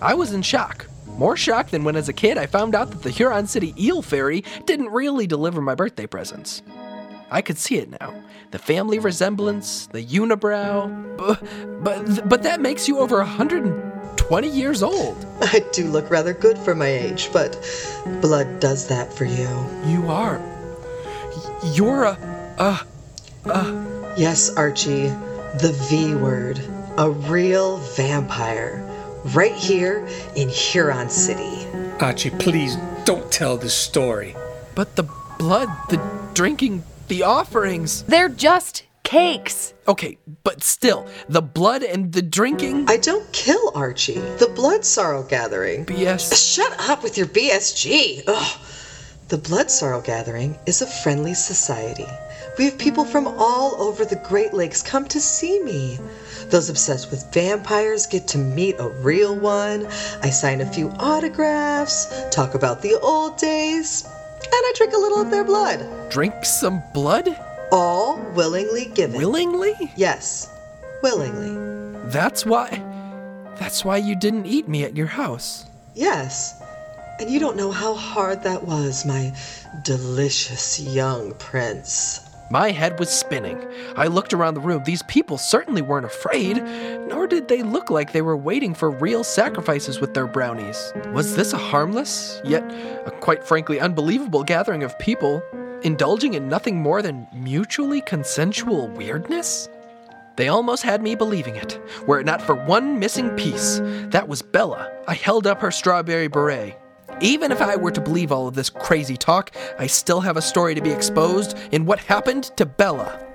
I was in shock. More shocked than when, as a kid, I found out that the Huron City Eel Fairy didn't really deliver my birthday presents. I could see it now. The family resemblance, the unibrow. But, but, but that makes you over 120 years old. I do look rather good for my age, but blood does that for you. You are. You're a. a. a. Yes, Archie, the V word. A real vampire. Right here in Huron City. Archie, please don't tell this story. But the blood, the drinking, the offerings. They're just cakes. Okay, but still, the blood and the drinking. I don't kill Archie. The blood sorrow gathering. BS. Shut up with your BSG. Ugh. The Blood Sorrow Gathering is a friendly society. We have people from all over the Great Lakes come to see me. Those obsessed with vampires get to meet a real one. I sign a few autographs, talk about the old days, and I drink a little of their blood. Drink some blood? All willingly given. Willingly? Yes, willingly. That's why. That's why you didn't eat me at your house. Yes. And you don't know how hard that was, my delicious young prince. My head was spinning. I looked around the room. These people certainly weren't afraid, nor did they look like they were waiting for real sacrifices with their brownies. Was this a harmless, yet a quite frankly unbelievable gathering of people, indulging in nothing more than mutually consensual weirdness? They almost had me believing it, were it not for one missing piece. That was Bella. I held up her strawberry beret. Even if I were to believe all of this crazy talk, I still have a story to be exposed in what happened to Bella.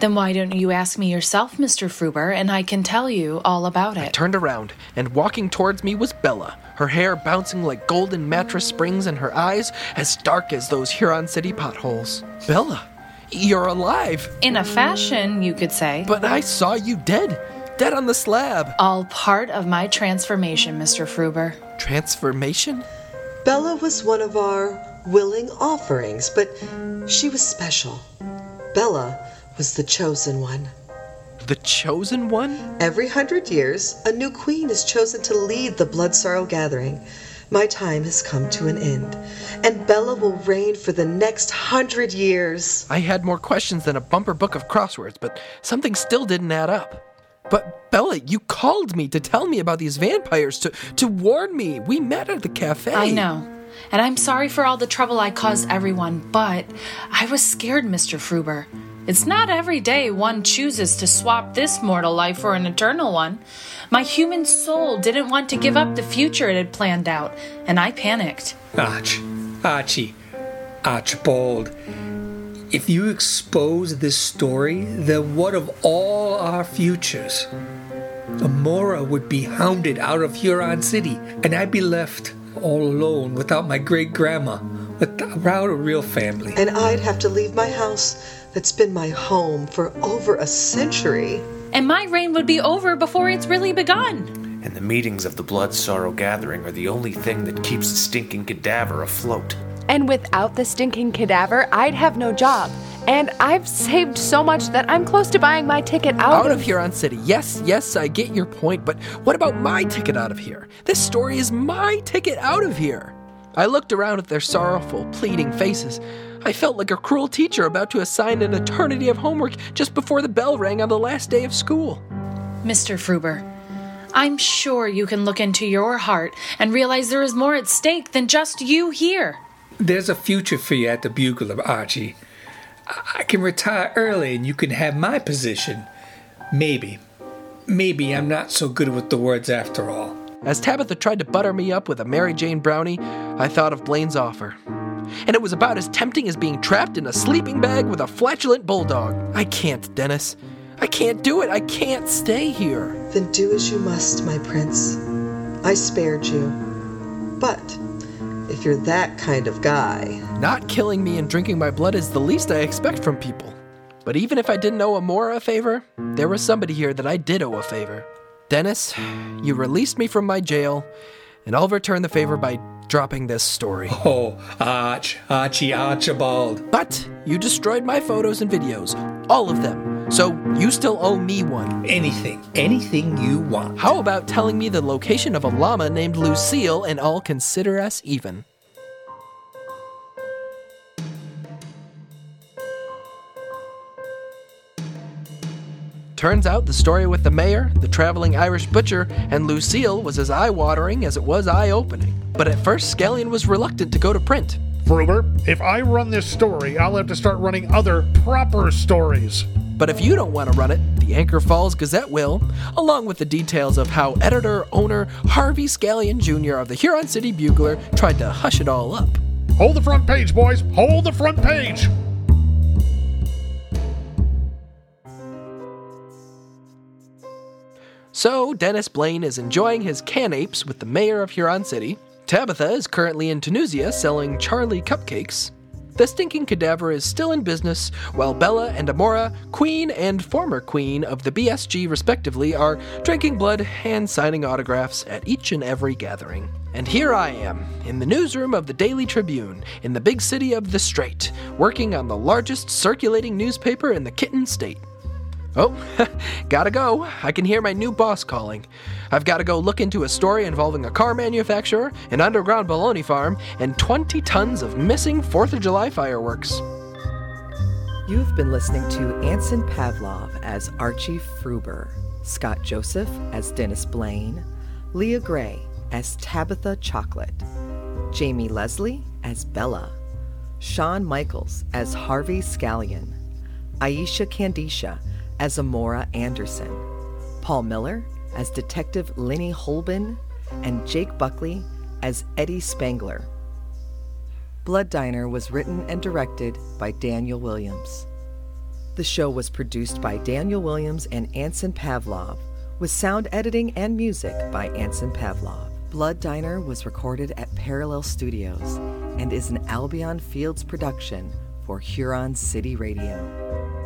Then why don't you ask me yourself, Mr. Fruber, and I can tell you all about it? I turned around, and walking towards me was Bella, her hair bouncing like golden mattress springs and her eyes as dark as those Huron City potholes. Bella, you're alive. In a fashion, you could say. But I saw you dead. Dead on the slab. All part of my transformation, Mr. Fruber. Transformation? Bella was one of our willing offerings, but she was special. Bella was the chosen one. The chosen one? Every hundred years, a new queen is chosen to lead the Blood Sorrow Gathering. My time has come to an end, and Bella will reign for the next hundred years. I had more questions than a bumper book of crosswords, but something still didn't add up. But Bella, you called me to tell me about these vampires, to, to warn me. We met at the cafe. I know. And I'm sorry for all the trouble I caused everyone, but I was scared, Mr. Fruber. It's not every day one chooses to swap this mortal life for an eternal one. My human soul didn't want to give up the future it had planned out, and I panicked. Arch, Archie, Archibald, if you expose this story, then what of all our futures? Amora would be hounded out of Huron City, and I'd be left all alone without my great grandma, without a real family. And I'd have to leave my house that's been my home for over a century. And my reign would be over before it's really begun. And the meetings of the Blood Sorrow Gathering are the only thing that keeps the stinking cadaver afloat. And without the stinking cadaver, I'd have no job. And I've saved so much that I'm close to buying my ticket out, of- here. Out of Huron City. Yes, yes, I get your point, but what about my ticket out of here? This story is my ticket out of here. I looked around at their sorrowful, pleading faces. I felt like a cruel teacher about to assign an eternity of homework just before the bell rang on the last day of school. Mr. Fruber, I'm sure you can look into your heart and realize there is more at stake than just you here. There's a future for you at the Bugler, Archie. I can retire early and you can have my position. Maybe. Maybe I'm not so good with the words after all. As Tabitha tried to butter me up with a Mary Jane brownie, I thought of Blaine's offer. And it was about as tempting as being trapped in a sleeping bag with a flatulent bulldog. I can't, Dennis. I can't do it. I can't stay here. Then do as you must, my prince. I spared you. But if you're that kind of guy, Not killing me and drinking my blood is the least I expect from people. But even if I didn't owe Amora a favor, there was somebody here that I did owe a favor. Dennis, you released me from my jail, and I'll return the favor by dropping this story. Oh, Arch, Archie Archibald. But you destroyed my photos and videos, all of them. So you still owe me one. Anything, anything you want. How about telling me the location of a llama named Lucille and I'll consider us even? Turns out the story with the mayor, the traveling Irish butcher, and Lucille was as eye watering as it was eye opening. But at first, Scallion was reluctant to go to print. Fruber, if I run this story, I'll have to start running other proper stories. But if you don't want to run it, the Anchor Falls Gazette will, along with the details of how editor owner Harvey Scallion Jr. of the Huron City Bugler tried to hush it all up. Hold the front page, boys. Hold the front page. So, Dennis Blaine is enjoying his canapes with the mayor of Huron City. Tabitha is currently in Tunisia selling Charlie cupcakes. The stinking cadaver is still in business, while Bella and Amora, queen and former queen of the BSG respectively, are drinking blood and signing autographs at each and every gathering. And here I am, in the newsroom of the Daily Tribune, in the big city of the Strait, working on the largest circulating newspaper in the Kitten State. Oh, gotta go. I can hear my new boss calling. I've gotta go look into a story involving a car manufacturer, an underground baloney farm, and 20 tons of missing 4th of July fireworks. You've been listening to Anson Pavlov as Archie Fruber, Scott Joseph as Dennis Blaine, Leah Gray as Tabitha Chocolate, Jamie Leslie as Bella, Sean Michaels as Harvey Scallion, Aisha Candisha as Amora Anderson, Paul Miller as Detective Lenny Holben, and Jake Buckley as Eddie Spangler. Blood Diner was written and directed by Daniel Williams. The show was produced by Daniel Williams and Anson Pavlov, with sound editing and music by Anson Pavlov. Blood Diner was recorded at Parallel Studios and is an Albion Fields production for Huron City Radio.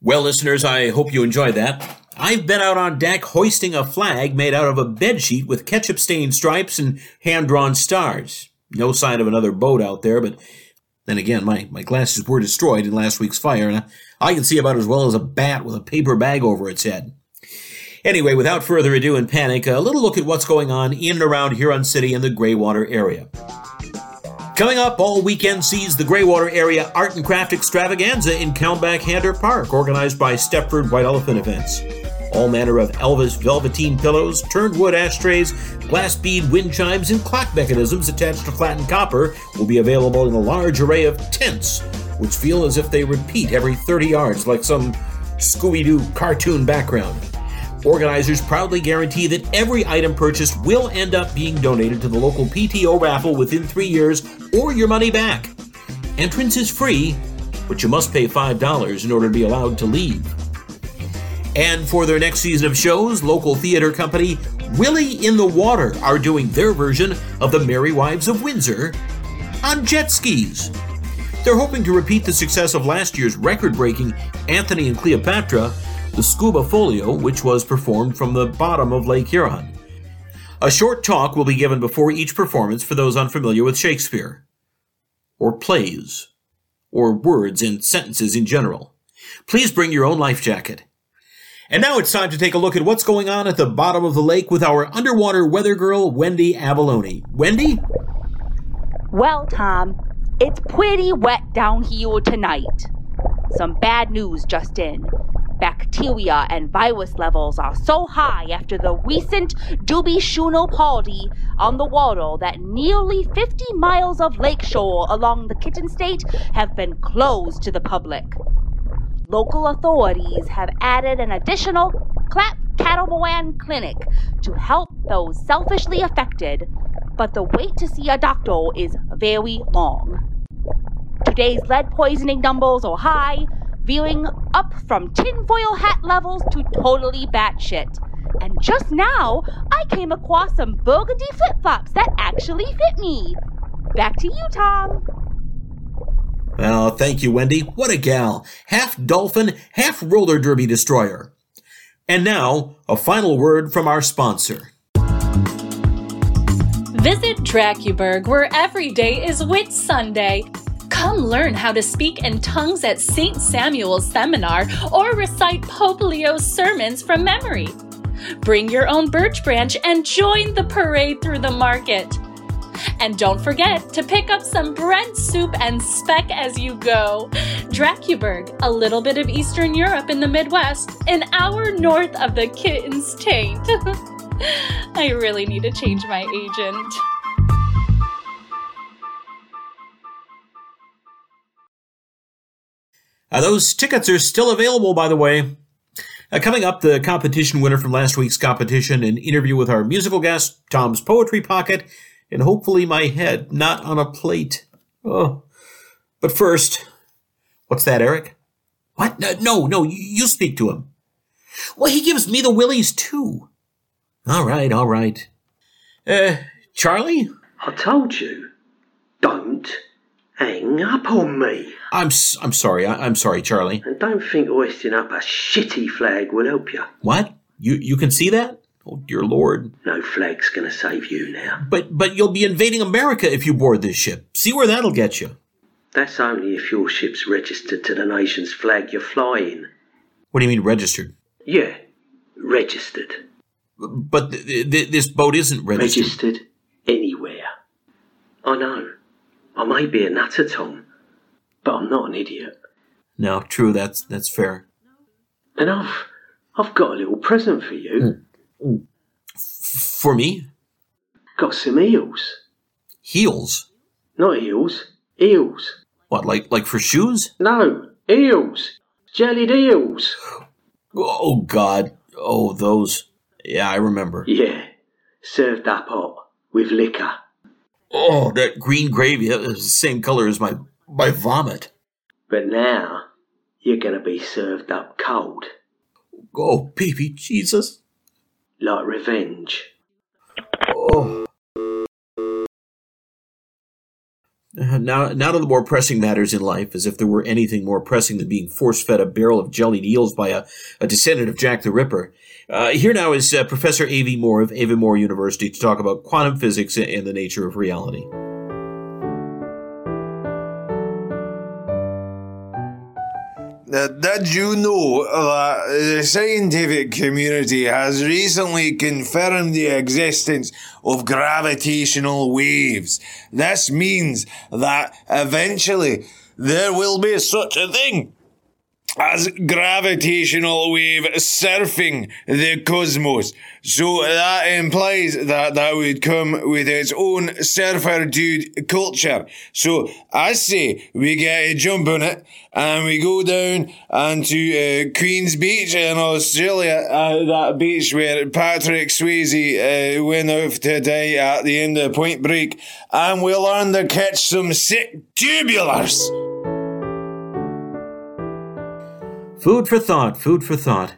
Well, listeners, I hope you enjoyed that. I've been out on deck hoisting a flag made out of a bedsheet with ketchup stained stripes and hand drawn stars. No sign of another boat out there, but then again, my, my glasses were destroyed in last week's fire, and I can see about as well as a bat with a paper bag over its head. Anyway, without further ado and panic, a little look at what's going on in and around Huron City and the Greywater area. Coming up, all weekend sees the Greywater Area Art and Craft Extravaganza in Countback Hander Park, organized by Stepford White Elephant Events. All manner of Elvis velveteen pillows, turned wood ashtrays, glass bead wind chimes, and clock mechanisms attached to flattened copper will be available in a large array of tents, which feel as if they repeat every 30 yards like some Scooby Doo cartoon background. Organizers proudly guarantee that every item purchased will end up being donated to the local PTO raffle within three years or your money back. Entrance is free, but you must pay $5 in order to be allowed to leave. And for their next season of shows, local theater company Willie in the Water are doing their version of The Merry Wives of Windsor on jet skis. They're hoping to repeat the success of last year's record breaking Antony and Cleopatra, the Scuba Folio, which was performed from the bottom of Lake Huron. A short talk will be given before each performance for those unfamiliar with Shakespeare, or plays, or words and sentences in general. Please bring your own life jacket. And now it's time to take a look at what's going on at the bottom of the lake with our underwater weather girl, Wendy Abalone. Wendy? Well, Tom, it's pretty wet down here tonight. Some bad news just in. Bacteria and virus levels are so high after the recent Doobie Shuno party on the water that nearly 50 miles of lakeshore along the Kitten State have been closed to the public. Local authorities have added an additional clap catamaran clinic to help those selfishly affected, but the wait to see a doctor is very long. Today's lead poisoning numbers are high, veering up from tinfoil hat levels to totally batshit. And just now, I came across some burgundy flip flops that actually fit me. Back to you, Tom. Well, thank you, Wendy. What a gal. Half dolphin, half roller derby destroyer. And now, a final word from our sponsor. Visit Dracuberg, where every day is Whit Sunday. Come learn how to speak in tongues at St. Samuel's Seminar or recite Pope Leo's sermons from memory. Bring your own birch branch and join the parade through the market. And don't forget to pick up some bread, soup, and speck as you go. Dracuberg, a little bit of Eastern Europe in the Midwest, an hour north of the kitten's taint. I really need to change my agent. Uh, those tickets are still available, by the way. Uh, coming up, the competition winner from last week's competition, an interview with our musical guest, Tom's Poetry Pocket, and hopefully my head not on a plate. Oh. But first, what's that, Eric? What? No, no, no, you speak to him. Well, he gives me the willies too. All right, all right. Uh, Charlie? I told you, hang up on me. I'm s- I'm sorry. I- I'm sorry, Charlie. And don't think hoisting up a shitty flag will help you. What? You you can see that? Oh dear Lord. No flag's gonna save you now. But but you'll be invading America if you board this ship. See where that'll get you. That's only if your ship's registered to the nation's flag you're flying. What do you mean registered? Yeah, registered. But th- th- this boat isn't registered. Registered anywhere. I know. I might be a nutter, Tom, but I'm not an idiot. No, true. That's that's fair. And I've I've got a little present for you. Mm. Mm. For me, Got some eels. heels. Not eels. Eels. What, like like for shoes? No, eels. Jellied eels. Oh God. Oh, those. Yeah, I remember. Yeah. Served up hot with liquor. Oh, that green gravy that is the same color as my my vomit. But now you're gonna be served up cold. Oh, baby Jesus. Like revenge. Oh. Uh, Now, now to the more pressing matters in life, as if there were anything more pressing than being force-fed a barrel of jellied eels by a, a descendant of Jack the Ripper. Uh, here now is uh, Professor A.V. Moore of Avonmore University to talk about quantum physics and the nature of reality. Uh, did you know that the scientific community has recently confirmed the existence of gravitational waves? This means that eventually there will be such a thing as gravitational wave surfing the cosmos. So that implies that that would come with its own surfer dude culture. So I say we get a jump on it and we go down onto uh, Queen's Beach in Australia, uh, that beach where Patrick Swayze uh, went off to die at the end of Point Break, and we learn to catch some sick tubulars. Food for thought, food for thought.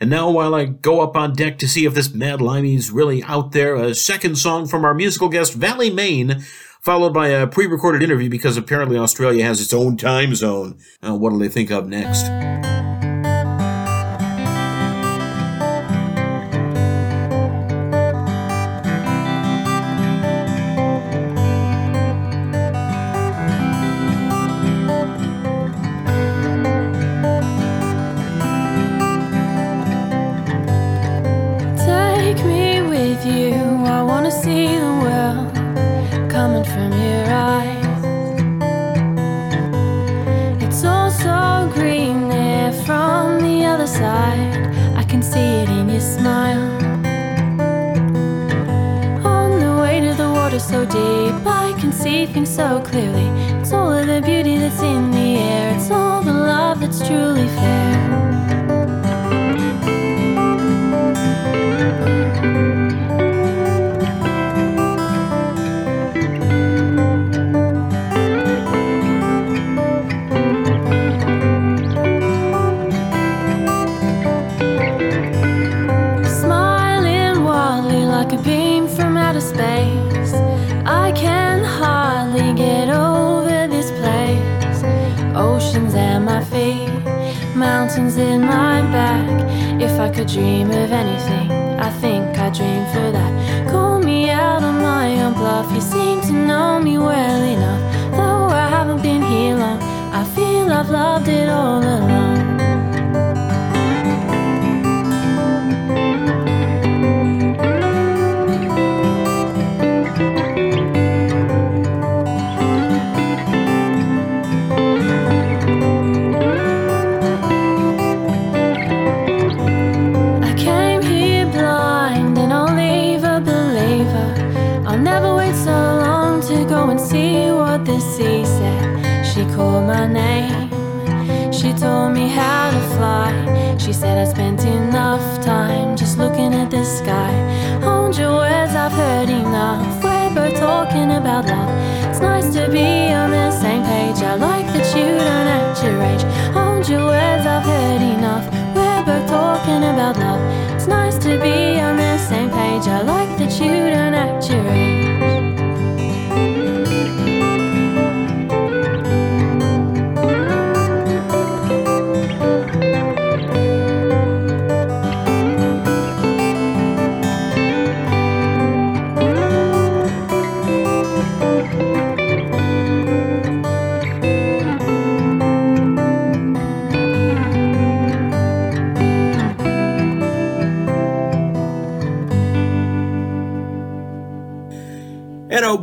And now, while I go up on deck to see if this mad limey's really out there, a second song from our musical guest, Valley Main, followed by a pre recorded interview because apparently Australia has its own time zone. Uh, what'll they think of next? Dream of anything, heard enough. We're both talking about love. It's nice to be on the same page. I like that you don't act your age. Hold your words, I've heard enough. We're both talking about love. It's nice to be on the same page. I like that you don't act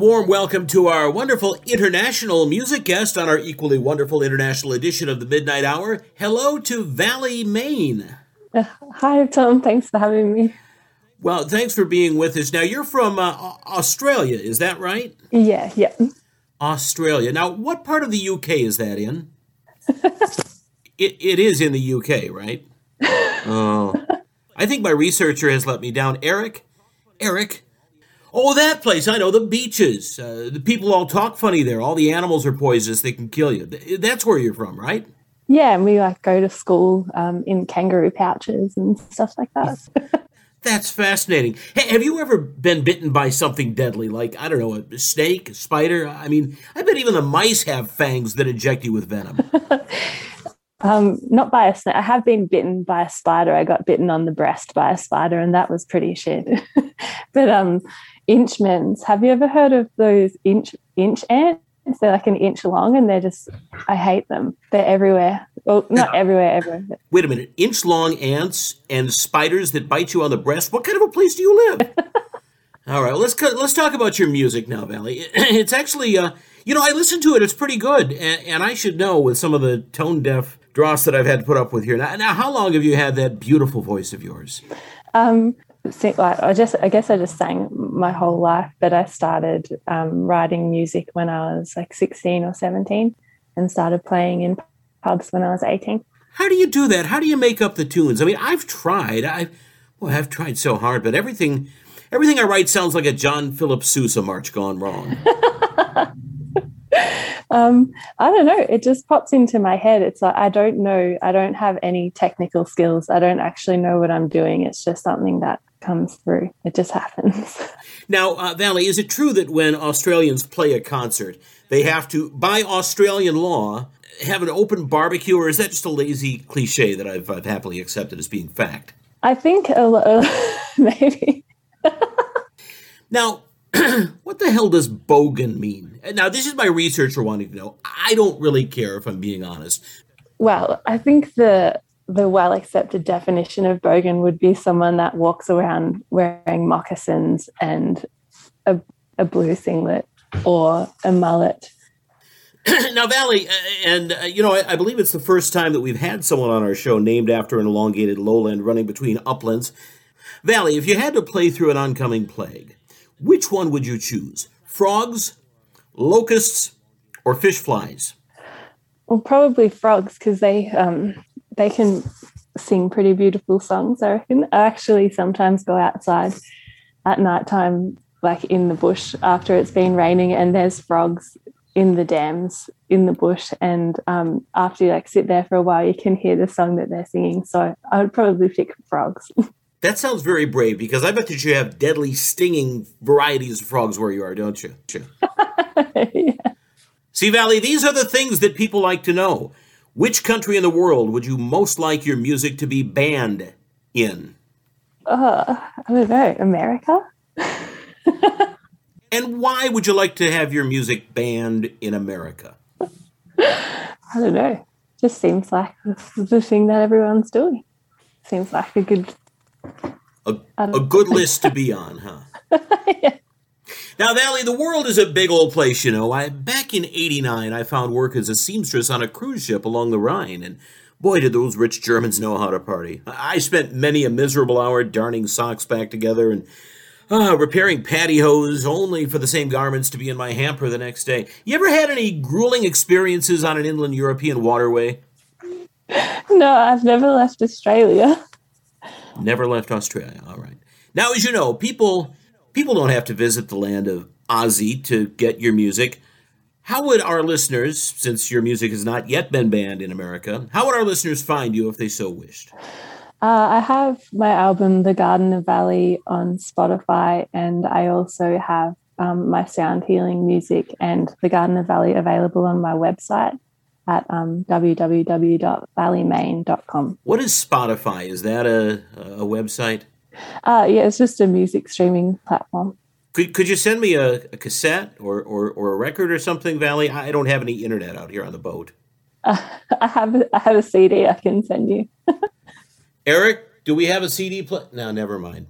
warm welcome to our wonderful international music guest on our equally wonderful international edition of the Midnite Hour. Hello to Valley, Maine. Hi, Tom. Thanks for having me. Well, thanks for being with us. Now, you're from uh, Australia, is that right? Yeah, yeah. Australia. Now, what part of the UK is that in? it, it is in the UK, right? Oh. I think my researcher has let me down. Eric? Eric? Oh, that place. I know, the beaches. Uh, the people all talk funny there. All the animals are poisonous. They can kill you. That's where you're from, right? Yeah, and we like go to school um, in kangaroo pouches and stuff like that. That's fascinating. Hey, have you ever been bitten by something deadly, like, I don't know, a snake, a spider? I mean, I bet even the mice have fangs that inject you with venom. um, not by a snake. I have been bitten by a spider. I got bitten on the breast by a spider, and that was pretty shit. but um, inchmans. Have you ever heard of those inch inch ants? They're like an inch long, and they're just. I hate them. They're everywhere. Well, not everywhere, everywhere. but- Wait a minute. Inch long ants and spiders that bite you on the breast? What kind of a place do you live? All right, let's co- let's talk about your music now, Valley. It's actually, uh, you know, I listened to it. It's pretty good, and, and I should know with some of the tone deaf dross that I've had to put up with here. Now, now how long have you had that beautiful voice of yours? Um, like I just, I guess I just sang my whole life, but I started um, writing music when I was like 16 or 17 and started playing in pubs when I was 18. How do you do that? How do you make up the tunes? I mean, I've tried. I, well, I've tried so hard, but everything, everything I write sounds like a John Philip Sousa march gone wrong. um, I don't know. It just pops into my head. It's like I don't know. I don't have any technical skills. I don't actually know what I'm doing. It's just something that comes through. It just happens. Now, uh, Valley, is it true that when Australians play a concert, they have to, by Australian law, have an open barbecue, or is that just a lazy cliche that I've, I've happily accepted as being fact? I think a lo- maybe. now, what the hell does bogan mean? Now, this is my researcher wanting to know. I don't really care if I'm being honest. Well, I think the the well accepted definition of bogan would be someone that walks around wearing moccasins and a, a blue singlet or a mullet. now, Valley, uh, and uh, you know, I, I, believe it's the first time that we've had someone on our show named after an elongated lowland running between uplands. Valley, if you had to play through an oncoming plague, which one would you choose? Frogs, locusts, or fish flies? Well, probably frogs because they um, they can sing pretty beautiful songs. I reckon. I actually sometimes go outside at night time, like in the bush after it's been raining, and there's frogs in the dams in the bush and um, after you like sit there for a while you can hear the song that they're singing so i would probably pick frogs that sounds very brave because i bet that you have deadly stinging varieties of frogs where you are don't you, yeah. see valley these are the things that people like to know which country in the world would you most like your music to be banned in? Uh, I don't know. America? and why would you like to have your music banned in America? I don't know. Just seems like the thing that everyone's doing. Seems like a good. A, a good list to be on, huh? yeah. Now, Valley, the world is a big old place, you know. I back in '89, I found work as a seamstress on a cruise ship along the Rhine, and boy, did those rich Germans know how to party. I spent many a miserable hour darning socks back together and uh, repairing pantyhose, only for the same garments to be in my hamper the next day. You ever had any grueling experiences on an inland European waterway? No, I've never left Australia. Never left Australia. All right. Now, as you know, people people don't have to visit the land of Ozzy to get your music. How would our listeners, since your music has not yet been banned in America, how would our listeners find you if they so wished? Uh, I have my album, The Garden of Valley, on Spotify, and I also have um, my sound healing music and The Garden of Valley available on my website at um, www.valleymain.com. What is Spotify? Is that a, a website? Uh, yeah, it's just a music streaming platform. Could, could you send me a, a cassette or, or, or a record or something, Valley? I don't have any internet out here on the boat. Uh, I have I have a CD I can send you. Eric, do we have a CD? Play? No, never mind.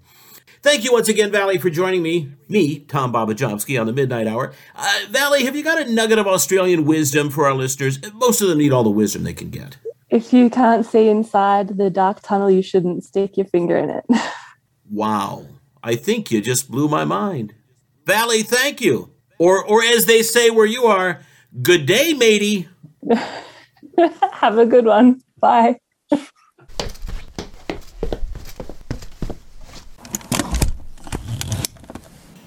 Thank you once again, Valley, for joining me, me, Tom Babajomsky, on the Midnite Hour. Uh, Valley, have you got a nugget of Australian wisdom for our listeners? Most of them need all the wisdom they can get. If you can't see inside the dark tunnel, you shouldn't stick your finger in it. Wow. I think you just blew my mind. Valley, thank you. Or or as they say where you are, good day, matey. Have a good one. Bye.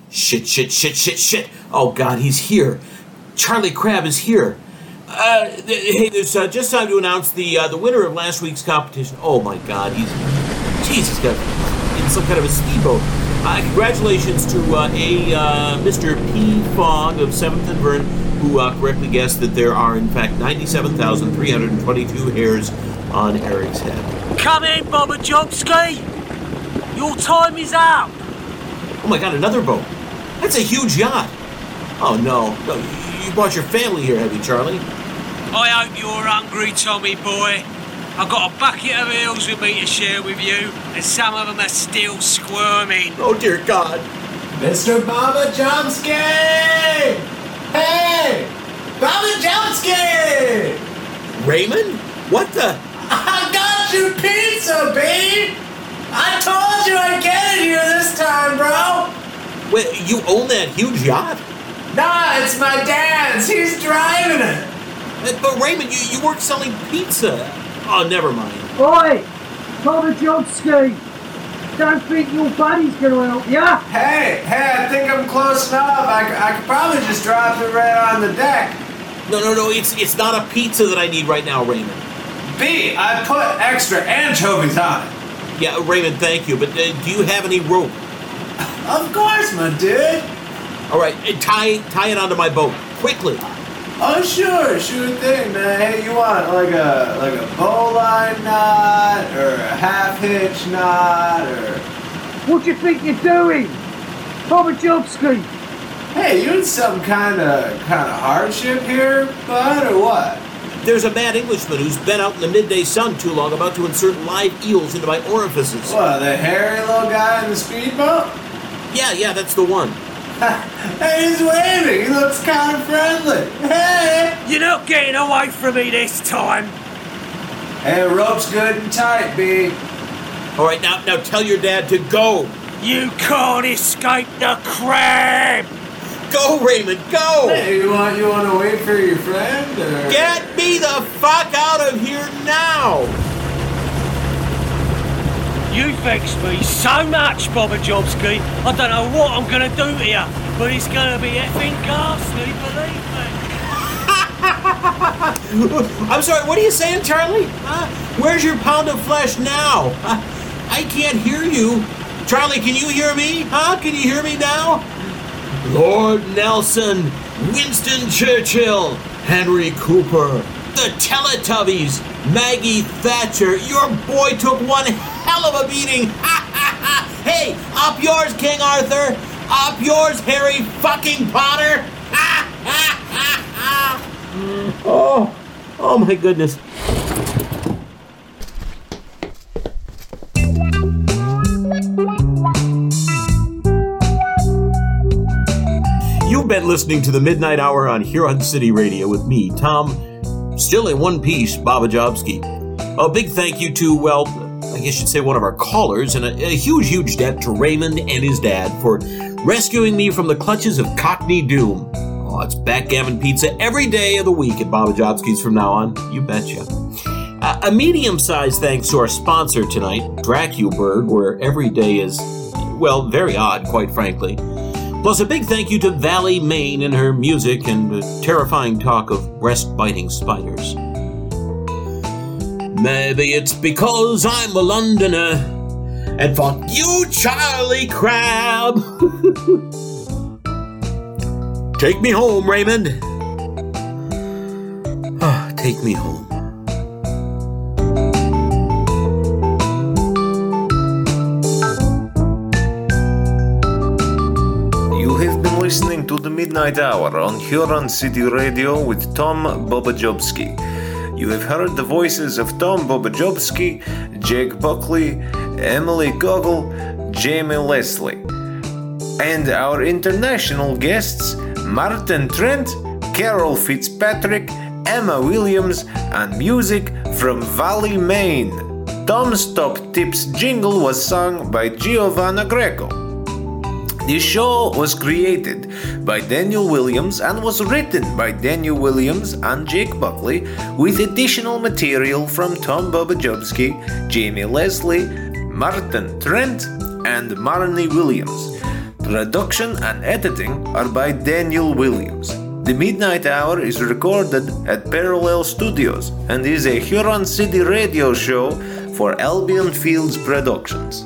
Shit, shit, shit, shit, shit. Oh, God, he's here. Charlie Crab is here. Uh, hey, there's uh, just time to announce the uh, the winner of last week's competition. Oh, my God, he's. Jesus, in some kind of a speedboat. Uh, congratulations to uh, a uh, Mr. P. Fogg of 7th and Vern, who uh, correctly guessed that there are, in fact, 97,322 hairs on Eric's head. Come in, Babajomsky! Your time is up! Oh my god, another boat. That's a huge yacht. Oh no, no, you brought your family here, have you, Charlie? I hope you're hungry, Tommy boy. I've got a bucket of eels with me to share with you, and some of them are still squirming. Oh dear God. Mr. Baba Babajomsky! Hey! Baba Babajomsky! Raymond? What the? I got you pizza, babe! I told you I'd get it here this time, bro! Wait, you own that huge yacht? Nah, it's my dad's. He's driving it. Uh, But Raymond, you, you weren't selling pizza. Oh, never mind. Oi! Tommy Jobski! Don't think your buddy's gonna help ya! Hey, hey, I think I'm close enough. I, I could probably just drop it right on the deck. No, no, no. It's it's not a pizza that I need right now, Raymond. B, I put extra anchovies on it. Yeah, Raymond, thank you. But uh, do you have any rope? Of course, my dude. All right, uh, tie tie it onto my boat quickly. Oh, sure, sure thing, man. Hey, you want like a like a bowline knot or a half hitch knot or? What do you think you're doing? Tommy Jobski! Hey, you in some kind of kind of hardship here, bud, or what? There's a mad Englishman who's been out in the midday sun too long, about to insert live eels into my orifices. What, the hairy little guy in the speedboat? Yeah, yeah, that's the one. Hey, he's waving. He looks kind of friendly. Hey! You're not getting away from me this time. Hey, rope's good and tight, B. All right, now now tell your dad to go. You can't escape the crab. Go, Raymond, go! Hey, you want you want to wait for your friend? Or? Get me the fuck out of here now! You vex me so much, Bobber. I don't know what I'm gonna do to you, but it's gonna be effing ghastly, believe me. I'm sorry, what are you saying, Charlie? Where's your pound of flesh now? I can't hear you. Charlie, can you hear me? Huh? Can you hear me now? Lord Nelson, Winston Churchill, Henry Cooper, the Teletubbies, Maggie Thatcher. Your boy took one hell of a beating. hey, up yours, King Arthur. Up yours, Harry fucking Potter. oh, oh my goodness. You've been listening to the Midnite Hour on Huron City Radio with me, Tom, still in one piece, Baba Jobski. A big thank you to, well, I guess you'd say one of our callers, and a, a huge, huge debt to Raymond and his dad for rescuing me from the clutches of Cockney Doom. Oh, it's backgammon pizza every day of the week at Baba Jobski's from now on. You betcha. Uh, a medium sized thanks to our sponsor tonight, Dracuberg, where every day is, well, very odd, quite frankly. Plus, a big thank you to Valley, Main, and her music and terrifying talk of breast biting spiders. Maybe it's because I'm a Londoner and fuck you, Charlie Crab. take me home, Raymond. Ah, take me home. Midnite Hour on Huron City Radio with Tom Bobajobski. You have heard the voices of Tom Bobajobski, Jake Buckley, Emily Goggle, Jamie Leslie, and our international guests Martin Trent, Carol Fitzpatrick, Emma Williams, and music from Valley, Main. Tom's Top Tips jingle was sung by Giovanna Greco. This show was created by Daniel Williams and was written by Daniel Williams and Jake Buckley with additional material from Tom Bobajobski, Jamie Leslie, Martin Trent, and Marnie Williams. Production and editing are by Daniel Williams. The Midnite Hour is recorded at Parallel Studios and is a Huron City radio show for Albion Fields Productions.